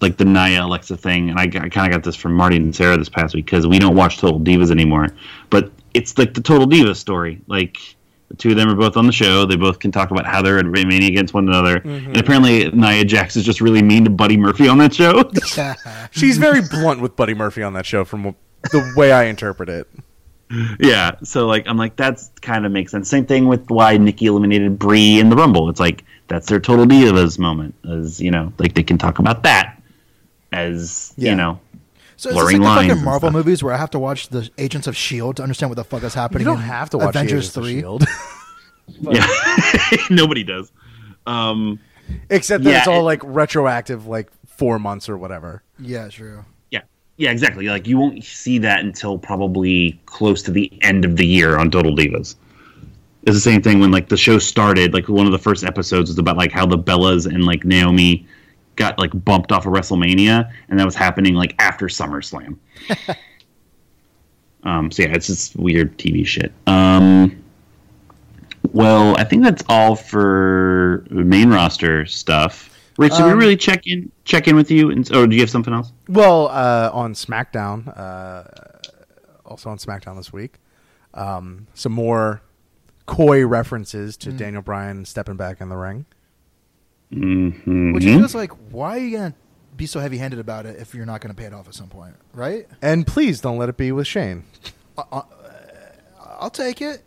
like the Nia Alexa thing, and I, I kind of got this from Marty and Sarah this past week because we don't watch Total Divas anymore. But it's like the Total Divas story. Like the two of them are both on the show. They both can talk about how they're remaining against one another. Mm-hmm. And apparently, Nia Jax is just really mean to Buddy Murphy on that show. [LAUGHS] [LAUGHS] She's very blunt with Buddy Murphy on that show, from the way I interpret it. yeah. So like, I'm like, that's kind of makes sense. Same thing with why Nikki eliminated Brie in the Rumble. It's like that's their Total Divas moment, as you know, like they can talk about that as Yeah. you know. So is this blurring like the lines fucking Marvel stuff. movies where I have to watch the Agents of Shield to understand what the fuck is happening. You don't in have to watch Avengers Agents of three. Shield, [LAUGHS] Yeah, [LAUGHS] nobody does. Um, except that Yeah, it's all it- like retroactive, like four months or whatever. Yeah, true. yeah, yeah, exactly. Like you won't see that until probably close to the end of the year on Total Divas. It's the same thing when like the show started. Like one of the first episodes was about like how the Bellas and like Naomi got like bumped off of WrestleMania, and that was happening like after SummerSlam. [LAUGHS] um, so yeah, it's just weird TV shit. Um, well, I think that's all for main roster stuff. Rich, did we Um, really check in check in with you? And, or do you have something else? Well, uh, on SmackDown, uh, also on SmackDown this week, um, some more coy references to Daniel Bryan stepping back in the ring. Mm-hmm. Which is just like, why are you gonna be so heavy handed about it if you're not gonna pay it off at some point, right? And please don't let it be with Shane. I'll take it.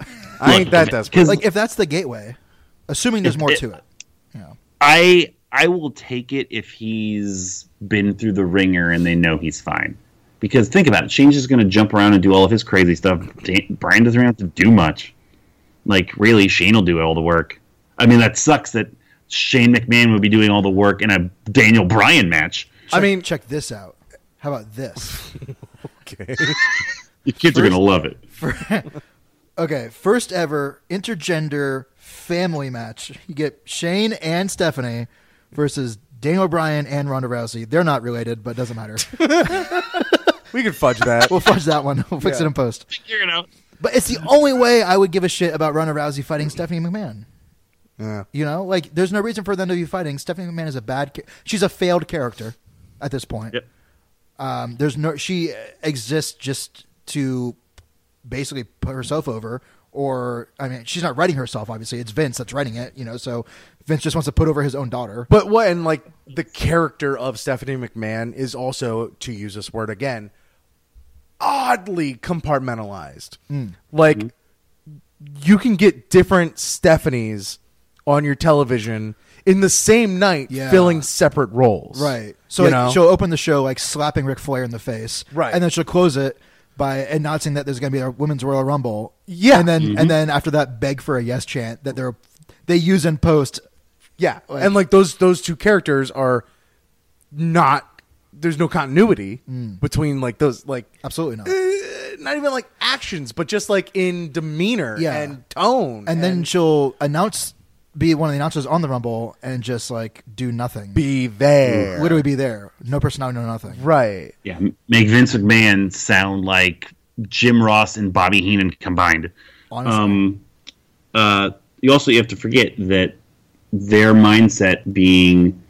[LAUGHS] I ain't that desperate. Because Like if that's the gateway, assuming there's more it- to it. You know. I I will take it if he's been through the ringer and they know he's fine. Because think about it, Shane's just going to jump around and do all of his crazy stuff. Dan- Bryan doesn't have to do much. Like really, Shane will do all the work. I mean, that sucks that Shane McMahon would be doing all the work in a Daniel Bryan match. I mean- check this out. How about this? [LAUGHS] okay. [LAUGHS] Your kids are going to love it. [LAUGHS] Okay, first ever intergender family match. You get Shane and Stephanie versus Daniel Bryan and Ronda Rousey. They're not related, but doesn't matter. we can fudge that. We'll fudge that one. We'll fix Yeah. it in post. Figure it out. But it's the only way I would give a shit about Ronda Rousey fighting Stephanie McMahon. Yeah. You know, like there's no reason for them to be fighting. Stephanie McMahon is a bad. Ca- she's a failed character at this point. Yep. Um, there's no. She exists just to basically put herself over, or I mean, she's not writing herself. Obviously, it's Vince that's writing it. You know, so Vince just wants to put over his own daughter. But what and like the character of Stephanie McMahon is also, to use this word again, oddly compartmentalized. Like you can get different Stephanies on your television in the same night, Yeah. filling separate roles. Right. So You like, know? she'll open the show like slapping Ric Flair in the face. Right. And then she'll close it by announcing that there's going to be a women's Royal Rumble. Yeah. And then and then after that, beg for a yes chant that they're they use in post. Yeah, and like those those two characters are not. There's no continuity between like those like Absolutely not. eh, not even like actions, but just like in demeanor Yeah. and tone. And then she'll announce, be one of the announcers on the Rumble, and just like do nothing. be there. literally be there. No personality, no nothing. right. Yeah, make Vince McMahon sound like Jim Ross and Bobby Heenan combined. Honestly. Um, uh, you also you have to forget that their mindset being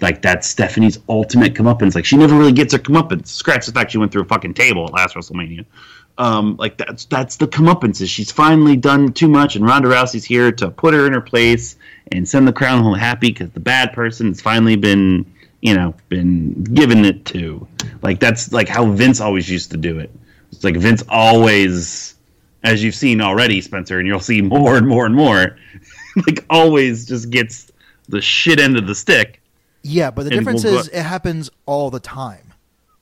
like that's Stephanie's ultimate comeuppance. Like she never really gets her comeuppance. Scratch the fact she went through a fucking table at last WrestleMania. Um, like that's that's the comeuppance. Is she's finally done too much, and Ronda Rousey's here to put her in her place and send the crown home happy because the bad person has finally been you know been given it to. Like that's like how Vince always used to do it. It's like Vince always as you've seen already, Spencer, and you'll see [LAUGHS] more and more and more, [LAUGHS] like always just gets the shit end of the stick. Yeah, but the And difference we'll go- is it happens all the time.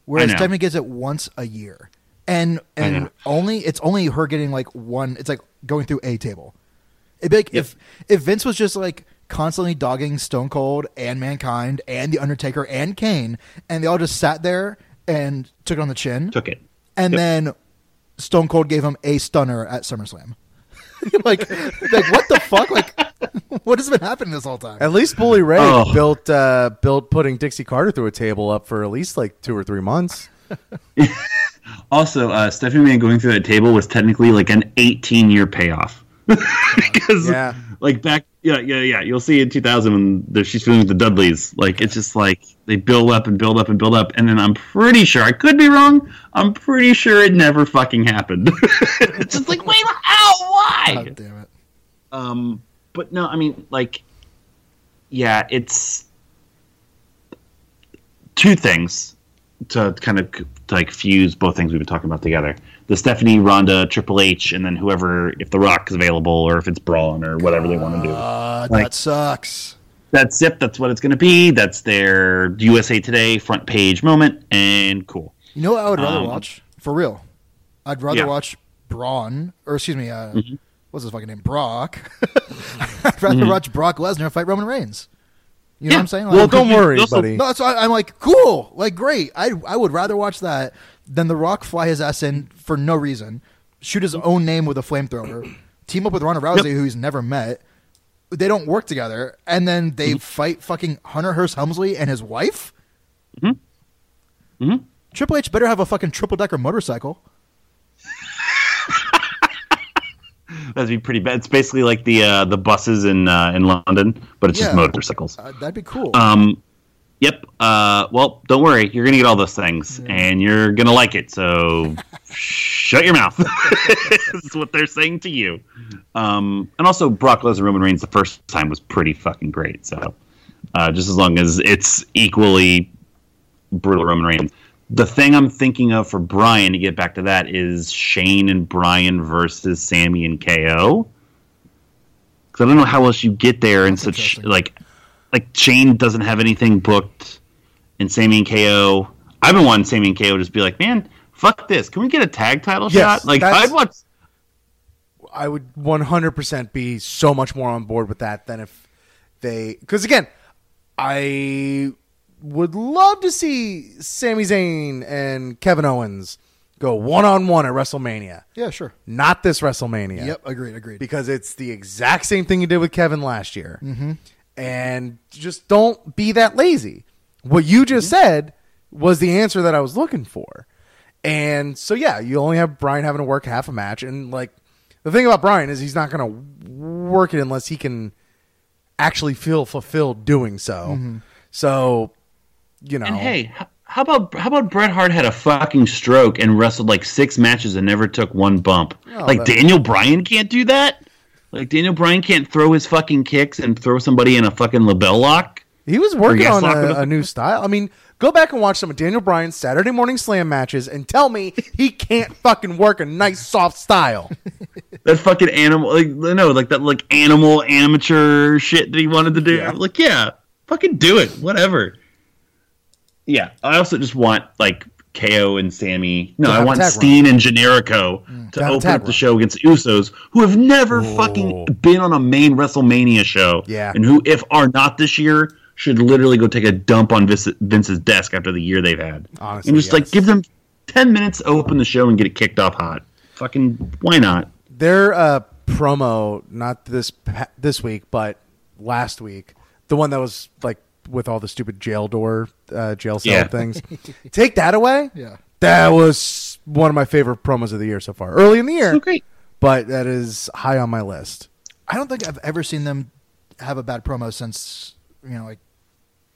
Whereas. Stephanie gets it once a year. And and only it's only her getting like one it's like going through a table. It'd be like if if Vince was just like constantly dogging Stone Cold and Mankind and the Undertaker and Kane, and they all just sat there and took it on the chin, Took it. and Yep. then Stone Cold gave him a stunner at SummerSlam. [LAUGHS] like, like what the fuck? Like, [LAUGHS] what has been happening this whole time? At least Bully Ray Oh. built uh, built putting Dixie Carter through a table up for at least like two or three months. [LAUGHS] Also, uh, Stephanie Man going through that table was technically like an 18 year payoff. [LAUGHS] because, Yeah. like, back, yeah, yeah, yeah. You'll see in 2000 when she's feeling with the Dudleys. Like, it's just like they build up and build up and build up. And then I'm pretty sure, I could be wrong, I'm pretty sure it never fucking happened. it's just like, wait, how? Why? God damn it! Um, but no, I mean, like, yeah, it's two things to kind of to like fuse both things we've been talking about together: the Stephanie, Ronda, Triple H, and then whoever, if The Rock is available, or if it's Braun, or whatever they want to do. Uh, Like- that sucks. That's it. That's what it's going to be. That's their USA Today front page moment, and cool. You know what I would rather Um, watch for real? I'd rather Yeah. watch Braun, or excuse me, uh, Mm-hmm. What's his fucking name? Brock. [LAUGHS] I'd rather watch Brock Lesnar fight Roman Reigns. You know Yeah. what I'm saying? Well, don't worry, also- buddy. No, so I, I'm like, cool, like great. I I would rather watch that than The Rock fly his ass in for no reason, shoot his own name with a flamethrower, [CLEARS THROAT] team up with Ronda Rousey, Yep. who he's never met. They don't work together, and then they Mm-hmm. fight fucking Hunter Hearst Helmsley and his wife. Mm-hmm. Mm-hmm. Triple H better have a fucking triple decker motorcycle. That'd be pretty bad. It's basically like the uh, the buses in uh, in London, but it's Yeah. just motorcycles. Uh, that'd be cool. Um, yep. Uh, well, don't worry. You're gonna get all those things, and you're gonna like it. So [LAUGHS] shut your mouth. [LAUGHS] this is what they're saying to you. Um, and also, Brock Lesnar Roman Reigns the first time was pretty fucking great. So uh, just as long as it's equally brutal Roman Reigns. The thing I'm thinking of for Bryan to get back to that is Shane and Bryan versus Sami and KO. Because I don't know how else you get there in such like like Shane doesn't have anything booked, and Sami and KO. I've been wanting Sami and KO to just be like, man, fuck this. Can we get a tag title Yes, shot? Like I'd watch. I would 100% be so much more on board with that than if they. Because again, I would love to see Sami Zayn and Kevin Owens go one on one at WrestleMania. yeah, sure. Not this WrestleMania. Yep, agreed, agreed. Because it's the exact same thing you did with Kevin last year. Mm-hmm. And just don't be that lazy. What you just said was the answer that I was looking for. And so, yeah, you only have Bryan having to work half a match. And, like, the thing about Bryan is he's not going to work it unless he can actually feel fulfilled doing so. So, you know. And hey, how about how about Bret Hart had a fucking stroke and wrestled like six matches and never took one bump? Oh, like that- Daniel Bryan can't do that. Like Daniel Bryan can't throw his fucking kicks and throw somebody in a fucking LeBell Lock. He was working on a, a new style. I mean, go back and watch some of Daniel Bryan's Saturday morning slam matches and tell me he can't fucking work a nice soft style. [LAUGHS] That fucking animal, like no, like that like animal amateur shit that he wanted to do. Yeah. Like yeah, fucking do it, whatever. Yeah, I also just want like KO and Sami. No, I want Steen and Generico to To open up the show against Usos, who have never fucking been on a main WrestleMania show. Yeah. and who, if are not this year, should literally go take a dump on Vince's desk after the year they've had. Honestly, and just like give them ten minutes to open the show and get it kicked off hot. Fucking why not? Their uh, promo, not this this week, but last week, the one that was like with all the stupid jail door, uh, jail cell Yeah. things. [LAUGHS] Take that away. Yeah. that was one of my favorite promos of the year so far. Early in the year, So great. but that is high on my list. I don't think I've ever seen them have a bad promo since you know like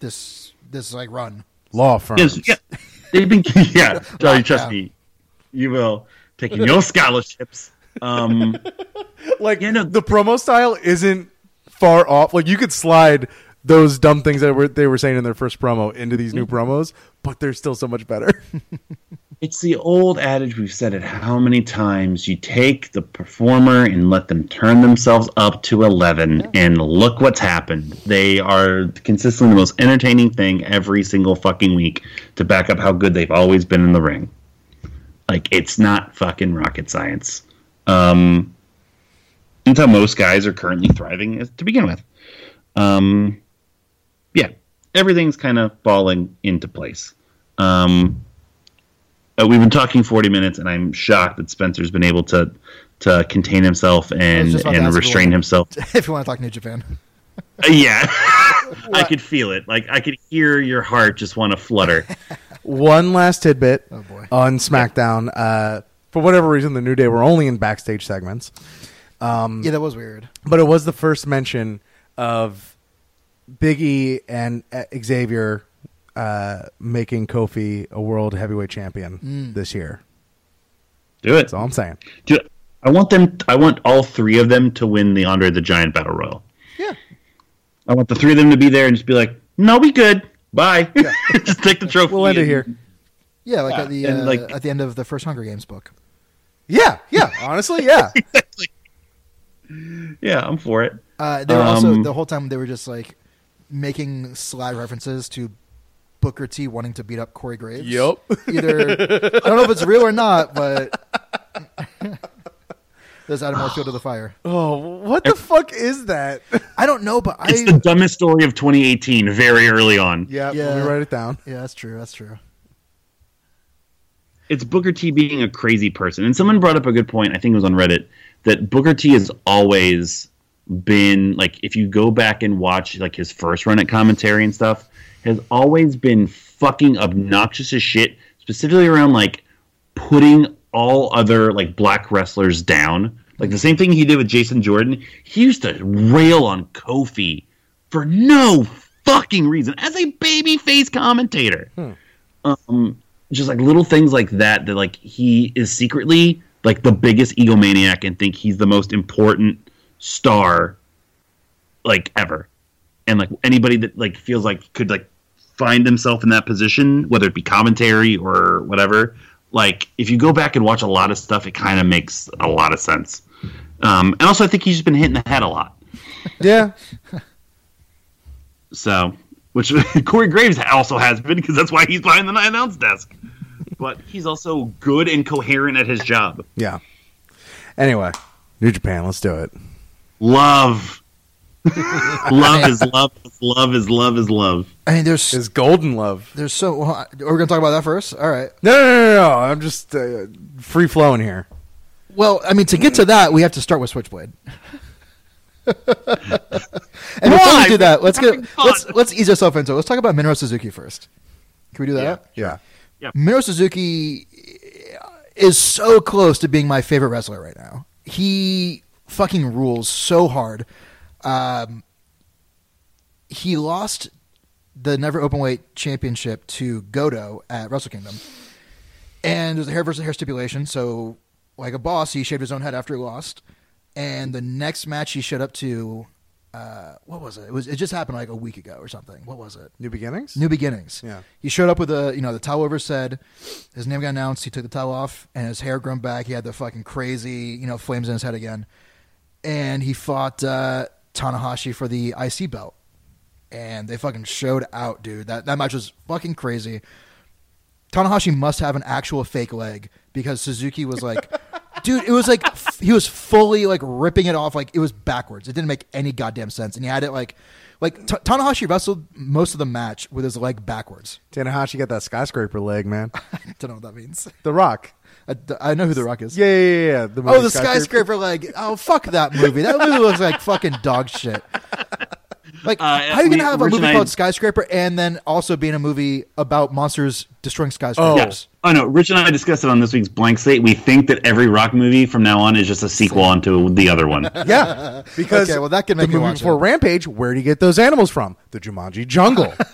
this this like run. Law firm. Yes, yeah. They've been [LAUGHS] yeah, [LAUGHS] Charlie, trust down. me. You will. Taking your scholarships. Um like Yeah, no. the promo style isn't far off. Like you could slide those dumb things that were they were saying in their first promo into these new promos, but they're still so much better. [LAUGHS] it's the old adage we've said it how many times? You take the performer and let them turn themselves up to 11 and look what's happened. They are consistently the most entertaining thing every single fucking week to back up how good they've always been in the ring. Like it's not fucking rocket science. Um That's how most guys are currently thriving to begin with. Um, yeah, everything's kind of falling into place. Um, uh, we've been talking 40 minutes, and I'm shocked that Spencer's been able to to contain himself and just about to and restrain himself. if you want to [LAUGHS] talk New Japan. Uh, yeah, [LAUGHS] I could feel it. Like I could hear your heart just want to flutter. [LAUGHS] One last tidbit Oh, boy. on SmackDown. Uh, for whatever reason, the New Day were only in backstage segments, yeah, that was weird. but it was the first mention of Big E and uh, Xavier uh, making Kofi a world heavyweight champion this year. Do it. That's all I'm saying. Do it. I want them. I want all three of them to win the Andre the Giant Battle Royal. Yeah. I want the three of them to be there and just be like, "No, we good. Bye. [LAUGHS] just take the trophy." We'll end it here. Yeah, like Yeah, at the uh, like- at the end of the first Hunger Games book. Yeah, yeah. Honestly, yeah. [LAUGHS] Yeah, I'm for it. Uh, they were also Um, the whole time they were just like making sly references to Booker T wanting to beat up Corey Graves. Yep. Either I don't know if it's real or not, but [LAUGHS] there's Adam more fuel to the fire. [SIGHS] Oh, what the fuck is that? I don't know, but I It's I the dumbest story of 2018. Very early on. yeah, Yeah. let me write it down. yeah, that's true. That's true. it's Booker T being a crazy person. And someone brought up a good point, I think it was on Reddit, that Booker T is always been like if you go back and watch like his first run at commentary and stuff, has always been fucking obnoxious as shit, specifically around like putting all other like black wrestlers down. Like the same thing he did with Jason Jordan. He used to rail on Kofi for no fucking reason as a babyface commentator um just like little things like that that like he is secretly like the biggest egomaniac and think he's the most important star like ever and like anybody that like feels like could like find himself in that position whether it be commentary or whatever like if you go back and watch a lot of stuff it kind of makes a lot of sense um and also i think he's just been hitting the head a lot Yeah, [LAUGHS] so, which [LAUGHS] Corey Graves also has been because that's why he's behind the nine ounce desk. But he's also good and coherent at his job. yeah. Anyway, New Japan, let's do it. Love, [LAUGHS] love is love. Is love is love is love. I mean, there's Is golden love? there's so well, we're gonna talk about that first. All right. No, no, no, no. no. I'm just uh, free flowing here. Well, I mean, to get to that, we have to start with Switchblade. [LAUGHS] and before Why? we do that, let's get let's let's ease ourselves into it. Let's talk about Minoru Suzuki first. Can we do that? Yeah. Yeah. Minoru Suzuki is so close to being my favorite wrestler right now. He fucking rules so hard. Um, he lost the never openweight championship to Goto at Wrestle Kingdom, and there's a hair versus hair stipulation. So, like a boss, he shaved his own head after he lost. And the next match he showed up to, uh, what was it? It was it just happened like a week ago or something. What was it? New beginnings. New Beginnings. Yeah. He showed up with a, you know, the towel over his head. His name got announced. He took the towel off, and his hair grown back. He had the fucking crazy, you know, flames in his head again. And he fought uh, Tanahashi for the IC belt. And they fucking showed out, dude. That that match was fucking crazy. Tanahashi must have an actual fake leg because Suzuki was like, [LAUGHS] dude, it was like f- he was fully like ripping it off, like it was backwards. It didn't make any goddamn sense, and he had it like, like Tanahashi wrestled most of the match with his leg backwards. Tanahashi got that skyscraper leg, man. [LAUGHS] I Don't know what that means. The Rock. I, I know who the Rock is. Yeah, yeah, yeah. yeah. The Oh, the skyscraper leg. Oh, fuck that movie. That movie looks like fucking dog shit. Like, Uh, how are you gonna have a movie and I- called Skyscraper and then also be in a movie about monsters destroying skyscrapers? Oh no, Rich and I discussed it on this week's blank slate. We think that every rock movie from now on is just a sequel onto the other one. [LAUGHS] Yeah, because Okay, well, that can make the movie watch before it. Rampage. Where do you get those animals from? The Jumanji jungle. [LAUGHS]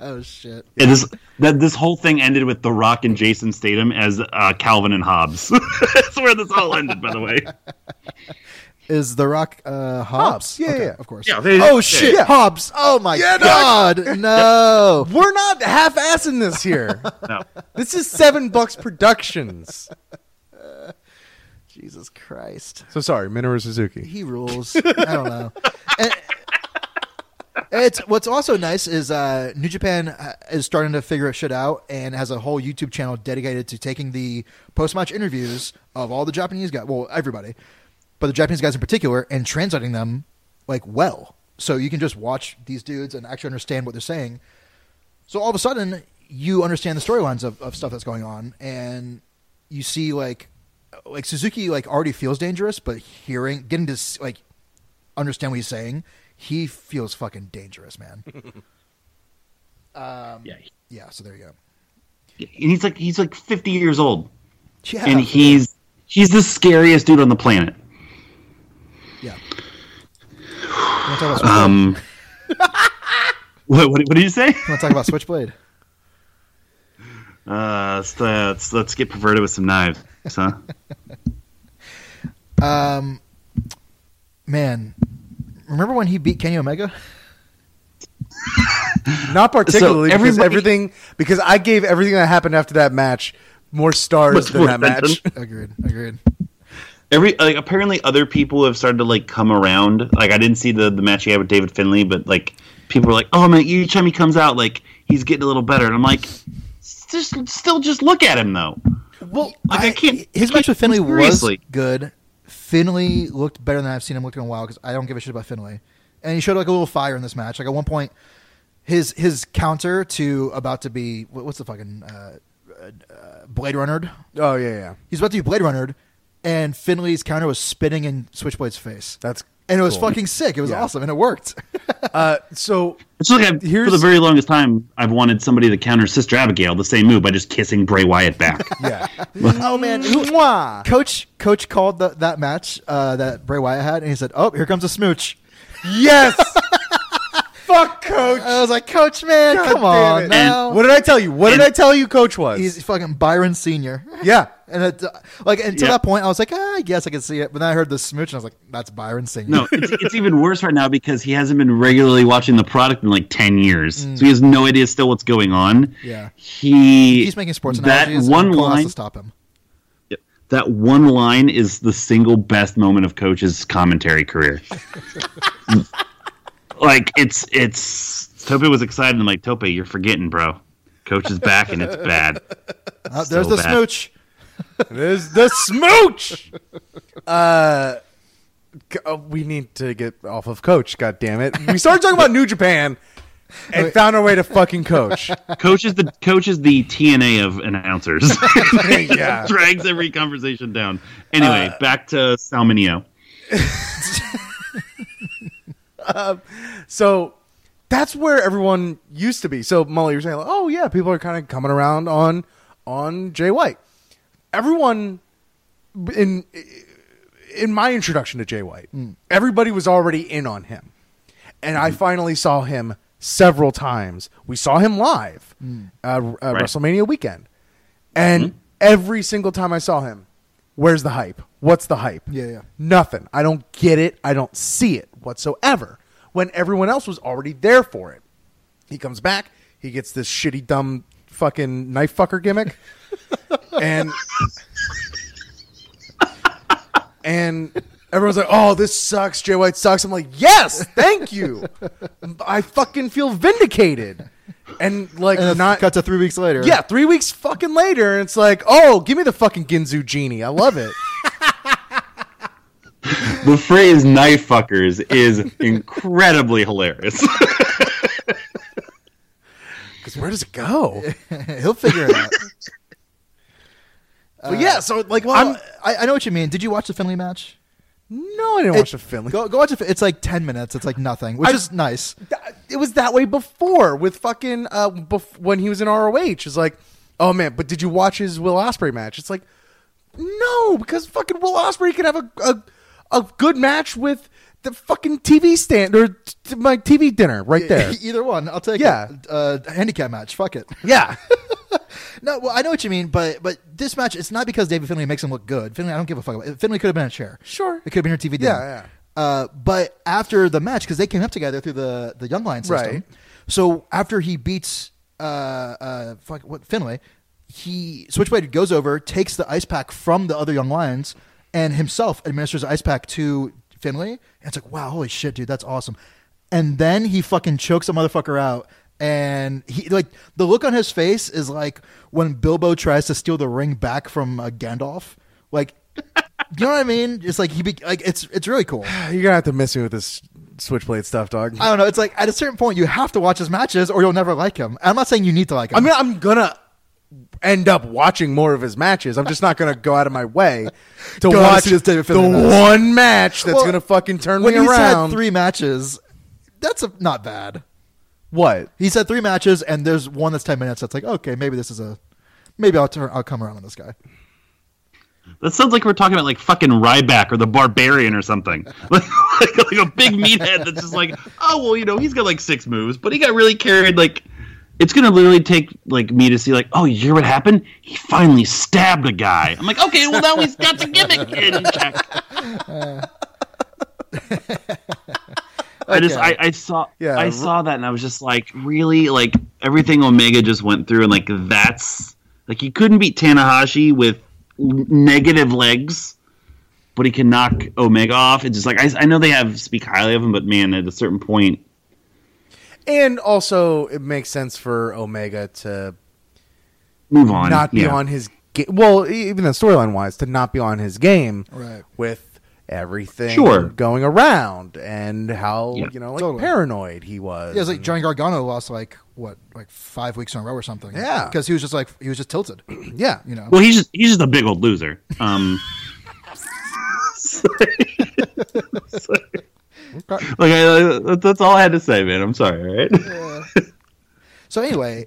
Oh shit. It is that this whole thing ended with The Rock and Jason Statham as uh, Calvin and Hobbes. [LAUGHS] That's where this all ended, by the way. Is The Rock uh, Hobbs? Hobbs, yeah, Okay, yeah. of course. Yeah, they- oh yeah. shit, Yeah. Hobbs! Oh my Yeah, no. god, [LAUGHS] no! We're not half-assing this here. [LAUGHS] No. This is Seven Bucks Productions. [LAUGHS] Jesus Christ, So sorry, Minoru Suzuki. he rules. I don't know. And- it's what's also nice is uh, New Japan uh, is starting to figure shit out and has a whole YouTube channel dedicated to taking the post-match interviews of all the Japanese guys, well, everybody, but the Japanese guys in particular, and translating them like well. So you can just watch these dudes and actually understand what they're saying. So all of a sudden, you understand the storylines of, of stuff that's going on, and you see like like Suzuki like already feels dangerous, but hearing getting to like understand what he's saying, he feels fucking dangerous, man. [LAUGHS] um, Yeah, yeah. So there you go. and he's like he's like 50 years old, Yeah, and he's he's the scariest dude on the planet. yeah. You want to talk about Switchblade? Um, [LAUGHS] what, what, what did you say? want to talk about Switchblade? Uh, let's, uh, let's let's get perverted with some knives, huh? [LAUGHS] Um, man, remember when he beat Kenny Omega? [LAUGHS] Not particularly So because everything because I gave everything that happened after that match more stars Much than more that match. attention. Agreed. Agreed. Every like apparently other people have started to like come around. Like I didn't see the the match he had with David Finlay, but like people were like, "Oh man, each time he comes out, like he's getting a little better." And I'm like, just still just look at him though. Well, Like, I can't- His I match with can't- Finlay was good. Finlay looked better than I've seen him look in a while because I don't give a shit about Finlay, and he showed like a little fire in this match. Like at one point, his his counter to about to be what- what's the fucking uh, uh, Blade Runner? Oh yeah, yeah. He's about to be Blade Runner, and Finlay's counter was spinning in Switchblade's face, That's and it was cool. fucking sick. It was Yeah. awesome, and it worked. [LAUGHS] Uh, so It's like I've, for the very longest time, I've wanted somebody to counter Sister Abigail the same move by just kissing Bray Wyatt back. [LAUGHS] yeah. [LAUGHS] oh man, Mwah. Coach Coach called the, that match uh, that Bray Wyatt had, and he said, "Oh, here comes a smooch." Yes. Fuck coach. I was like, Coach, man, God come on it. now. What did I tell you? What did I tell you coach was? He's fucking Byron Senior. [LAUGHS] yeah. And it, uh, like until Yeah. that point, I was like, ah, I guess I can see it. But then I heard the smooch, and I was like, that's Byron Senior. No, it's, [LAUGHS] it's even worse right now because he hasn't been regularly watching the product in like 10 years. So he has no idea still what's going on. Yeah. He he's making sports that analogies. one Cole has line to stop him. that one line is the single best moment of coach's commentary career. [LAUGHS] like it's it's Tope was excited. I'm like Tope, you're forgetting, bro. Coach is back and it's bad. Uh, So there's the bad. smooch. There's the smooch. uh, uh, we need to get off of coach. God damn it. We started talking about New Japan and found our way to fucking coach. Coach is the coach is the TNA of announcers. [LAUGHS] yeah. Drags every conversation down. Anyway, back to [LAUGHS] Salminio. So that's where everyone used to be. So Molly, you're saying, like, oh yeah, people are kind of coming around on on Jay White. Everyone in in my introduction to Jay White, everybody was already in on him, and I finally saw him several times. We saw him live uh, uh, Right. WrestleMania weekend, and every single time I saw him, where's the hype? What's the hype? Yeah, yeah. Nothing. I don't get it. I don't see it whatsoever. When everyone else was already there for it. He comes back. He gets this shitty, dumb, fucking knife fucker gimmick, [LAUGHS] and and everyone's like, "Oh, this sucks. Jay White sucks." I'm like, "Yes, thank you. [LAUGHS] I fucking feel vindicated." And like, And not cut to three weeks later. yeah, three weeks fucking later, and it's like, "Oh, give me the fucking Ginzu genie. I love it." [LAUGHS] The phrase knife fuckers is incredibly hilarious. [LAUGHS] Because where does it go? [LAUGHS] he'll figure it out. but yeah, so like, uh, Well, I'm I, I know what you mean. Did you watch the Finlay match? No, I didn't watch the Finlay. Go, go watch it. It's like ten minutes. It's like nothing, which I- is nice. Th- it was that way before with fucking uh bef- when he was in ROH. It's like, oh man, but did you watch his Will Ospreay match? It's like, no, because fucking Will Ospreay can have a a, a good match with the fucking TV stand or t- my TV dinner right there. [LAUGHS] Either one, I'll take Yeah. it. Uh, handicap match. Fuck it. yeah, [LAUGHS] No, well, I know what you mean, but but this match, it's not because David Finlay makes him look good. Finlay, I don't give a fuck. About it. Finlay could have been a chair. Sure. it could have been your TV. Yeah, dinner. yeah. Uh, but after the match, because they came up together through the the Young Lion system. Right. So after he beats uh uh fuck what Finlay, he Switchblade goes over, takes the ice pack from the other Young Lions, and himself administers the ice pack to Finlay. And it's like, wow, holy shit, dude, that's awesome. And then he fucking chokes a motherfucker out. And he like the look on his face is like when Bilbo tries to steal the ring back from uh, Gandalf. Like you know what I mean? It's like he be, like it's it's really cool. [SIGHS] You're gonna have to miss me with this switchblade stuff, dog. I don't know. It's like at a certain point you have to watch his matches or you'll never like him. I'm not saying you need to like him. I mean, I'm gonna end up watching more of his matches. I'm just not gonna go out of my way to Go watch this David the match. one match that's Well, gonna fucking turn when me he's around. had three matches, that's a, not bad. What? He said three matches and there's one that's ten minutes. That's like okay, maybe this is a maybe I'll turn I'll come around on this guy. That sounds like we're talking about like fucking Ryback or the Barbarian or something. [LAUGHS] like, like, like a big meathead that's just like, oh well, you know, he's got like six moves, but he got really carried. Like, it's gonna literally take like me to see like, oh, you hear what happened? He finally stabbed a guy. I'm like, okay, well now he's got the gimmick in check. [LAUGHS] [LAUGHS] I just I, I saw Yeah, I r- saw that and I was just like really like everything Omega just went through and like that's like he couldn't beat Tanahashi with negative legs, but he can knock Omega off. It's just like I, I know they have speak highly of him, but man, at a certain point, And also, it makes sense for Omega to move on. not be Yeah. on his game. Well, even the storyline wise, to not be on his game Right. with everything Sure. going around and how Yeah. you know like Totally. paranoid he was. Yeah, it's like Johnny Gargano lost like what like five weeks in a row or something. Yeah. because he was just like he was just tilted. [CLEARS THROAT] yeah, You know. Well, he's just he's just a big old loser. Um, like I, I- that's all I had to say, man. I'm sorry. All right. So anyway,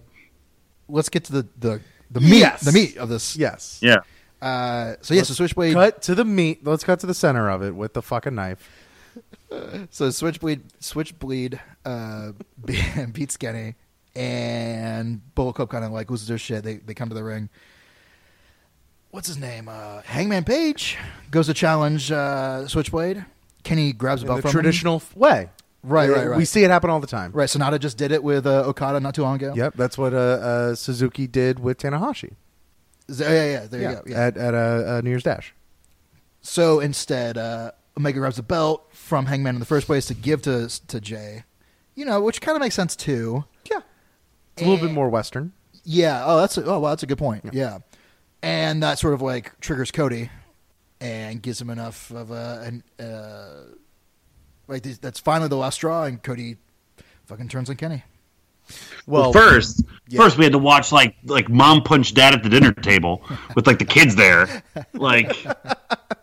let's get to the the the meat Yes. the meat of this. yes. yeah. Uh, so yes, the Switchblade. Cut to the meat. Let's cut to the center of it with the fucking knife. [LAUGHS] So Switchblade Switchblade uh, [LAUGHS] be- beats Kenny, and Bullet Club kind of like loses their shit. They they come to the ring. What's his name? Uh, Hangman Page goes to challenge uh, Switchblade. Kenny grabs In belt the from traditional f- way. Right, right, right. We see it happen all the time. Right, Sanada just did it with uh, Okada not too long ago. Yep, that's what uh, uh, Suzuki did with Tanahashi. Z- Yeah, yeah, yeah. There you go. Yeah. At at uh, uh, New Year's Dash. So instead, uh, Omega grabs the belt from Hangman in the first place to give to to Jay. You know, which kind of makes sense too. Yeah, it's a little bit more Western. Yeah. Oh, that's a, oh, well, that's a good point. Yeah. and that sort of like triggers Cody and gives him enough of a an uh, like that's finally the last straw, and Cody fucking turns on Kenny. Well, first, yeah. first we had to watch like like mom punch dad at the dinner table with like the kids there, [LAUGHS] like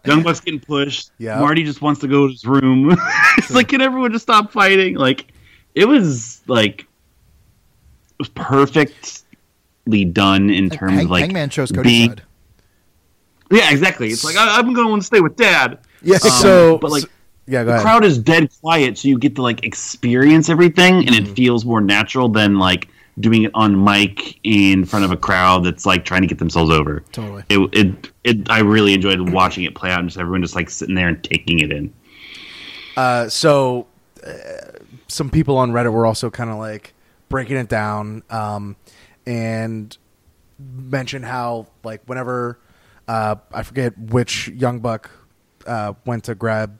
young bucks getting pushed. Yeah. Marty just wants to go to his room. [LAUGHS] it's like, can everyone just stop fighting? Like, it was like it was perfectly done in terms Hang- of like Hangman chose Cody's being-. Yeah, exactly. It's like I, I'm going to stay with dad. Yeah. Um, so, but like yeah, go the ahead. crowd is dead quiet, so you get to like experience everything, and Mm-hmm. it feels more natural than like doing it on mic in front of a crowd that's like trying to get themselves over. Totally. It, it, it I really enjoyed watching it play out, and just everyone just like sitting there and taking it in. Uh, so uh, some people on Reddit were also kind of like breaking it down um, and mentioned how like whenever uh, I forget which young buck uh, went to grab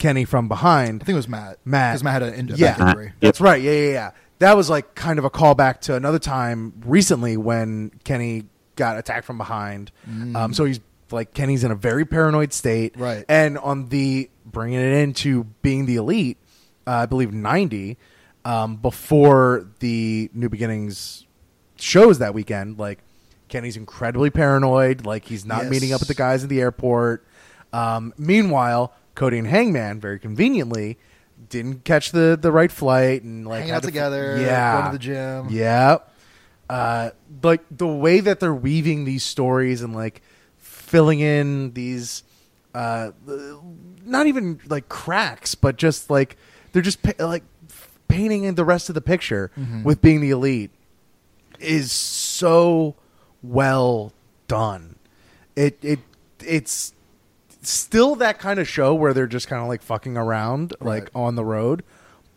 Kenny from behind. I think it was Matt. Matt. because Matt had an in- yeah, back injury. that's right. Yeah, yeah, yeah. That was like kind of a callback to another time recently when Kenny got attacked from behind. Um, so he's like Kenny's in a very paranoid state, Right. And on the bringing it into being the elite, uh, I believe ninety um, before the New Beginnings shows that weekend, like Kenny's incredibly paranoid. Like he's not Yes. meeting up with the guys at the airport. Um, meanwhile, Cody and Hangman very conveniently didn't catch the the right flight and like had out to- together, Yeah, going to the gym. Yeah, uh, like the way that they're weaving these stories and like filling in these, uh, not even like cracks, but just like they're just pa- like painting in the rest of the picture Mm-hmm. with being the elite is so well done. It it it's still that kind of show where they're just kind of like fucking around like on the road,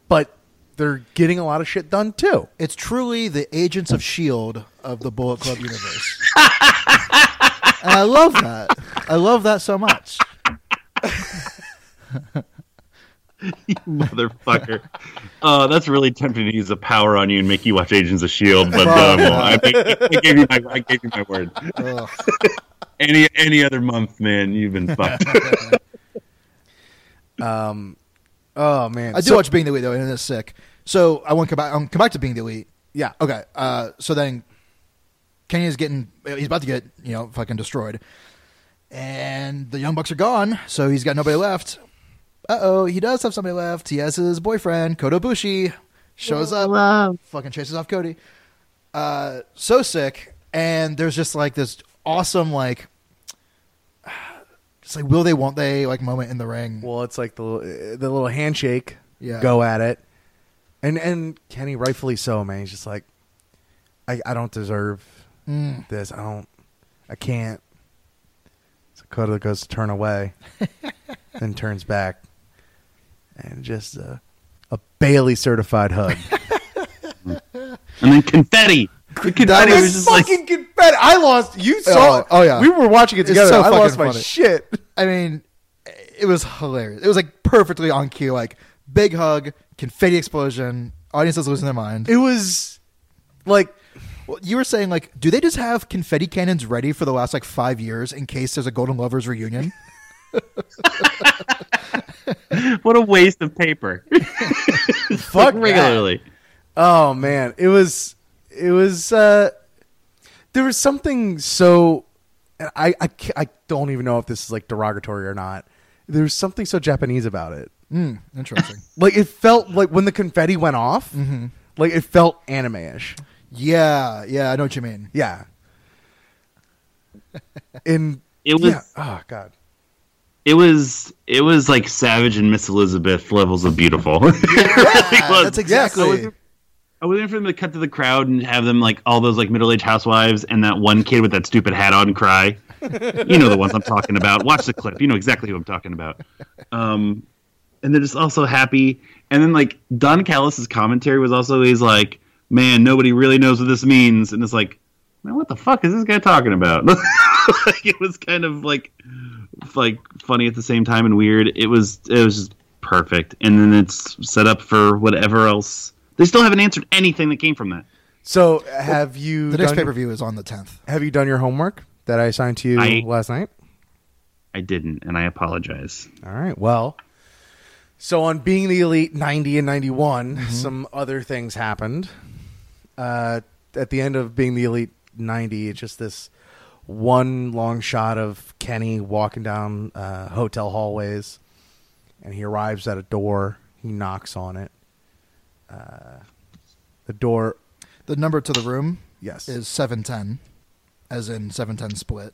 but they're getting a lot of shit done too. It's truly the Agents of Shield of the Bullet Club universe. [LAUGHS] and I love that. I love that so much. [LAUGHS] You Motherfucker. Uh, that's really tempting to use the power on you and make you watch Agents of Shield, but um, I, I gave you my I gave you my word. Ugh. [LAUGHS] any any other month, man, you've been fucked. [LAUGHS] Um, oh man, I do So- watch Being the Elite though, and it's sick. So I want to come back. Um, come back to Being the Elite. Yeah. Okay. Uh, so then Kenny is getting. He's about to get you know fucking destroyed, and the Young Bucks are gone. So he's got nobody left. Uh oh, he does have somebody left. He has his boyfriend Kota Ibushi. Shows up, fucking chases off Cody. Uh, so sick, and there's just like this awesome like. It's like will they, won't they, like moment in the ring. Well, it's like the the little handshake. Yeah. Go at it, and and Kenny rightfully so, man. He's just like, I I don't deserve Mm. this. I don't. I can't. So Kota goes to turn away, [LAUGHS] then turns back, and just a, a Bayley certified hug. [LAUGHS] and then confetti. The confetti was was just like fucking confetti. I lost. You oh, saw. Oh, oh, yeah. We were watching it It's together. so I lost fucking my funny. shit. [LAUGHS] I mean, it was hilarious. It was like perfectly on cue. Like big hug, confetti explosion. Audience is losing their mind. It was like Well, you were saying like, do they just have confetti cannons ready for the last like five years in case there's a Golden Lovers reunion? [LAUGHS] [LAUGHS] what a waste of paper. fuck that. regularly. Oh man, it was it was uh there was something so I I I don't even know if this is like derogatory or not. There was something so Japanese about it. Hmm, interesting. [LAUGHS] Like it felt like when the confetti went off, Mm-hmm. like it felt anime-ish. yeah, yeah, I know what you mean. Yeah. In [LAUGHS] It was yeah. oh god. it was it was like Savage and Miss Elizabeth levels of beautiful. [LAUGHS] It really was. that's exactly. I was, I was waiting for them to cut to the crowd and have them like all those like middle aged housewives and that one kid with that stupid hat on cry. [LAUGHS] you know the ones I'm talking about. Watch the clip. You know exactly who I'm talking about. Um, and they're just also happy. And then like Don Callis's commentary was also he's like, "Man, nobody really knows what this means," and it's like, "Man, what the fuck is this guy talking about?" [LAUGHS] like, it was kind of like like funny at the same time and weird. It was it was just perfect. And then it's set up for whatever else. They still haven't answered anything that came from that. So have you the next done- pay per view is on the tenth. have you done your homework that I assigned to you I- last night? I didn't, and I apologize. All right. Well, so on being the elite 90 and 91, Mm-hmm. some other things happened. Uh, at the end of being the elite 90, it's just this one long shot of Kenny walking down uh, hotel hallways, and he arrives at a door. He knocks on it. Uh, the door, The number to the room yes, is seven ten, as in seven ten split.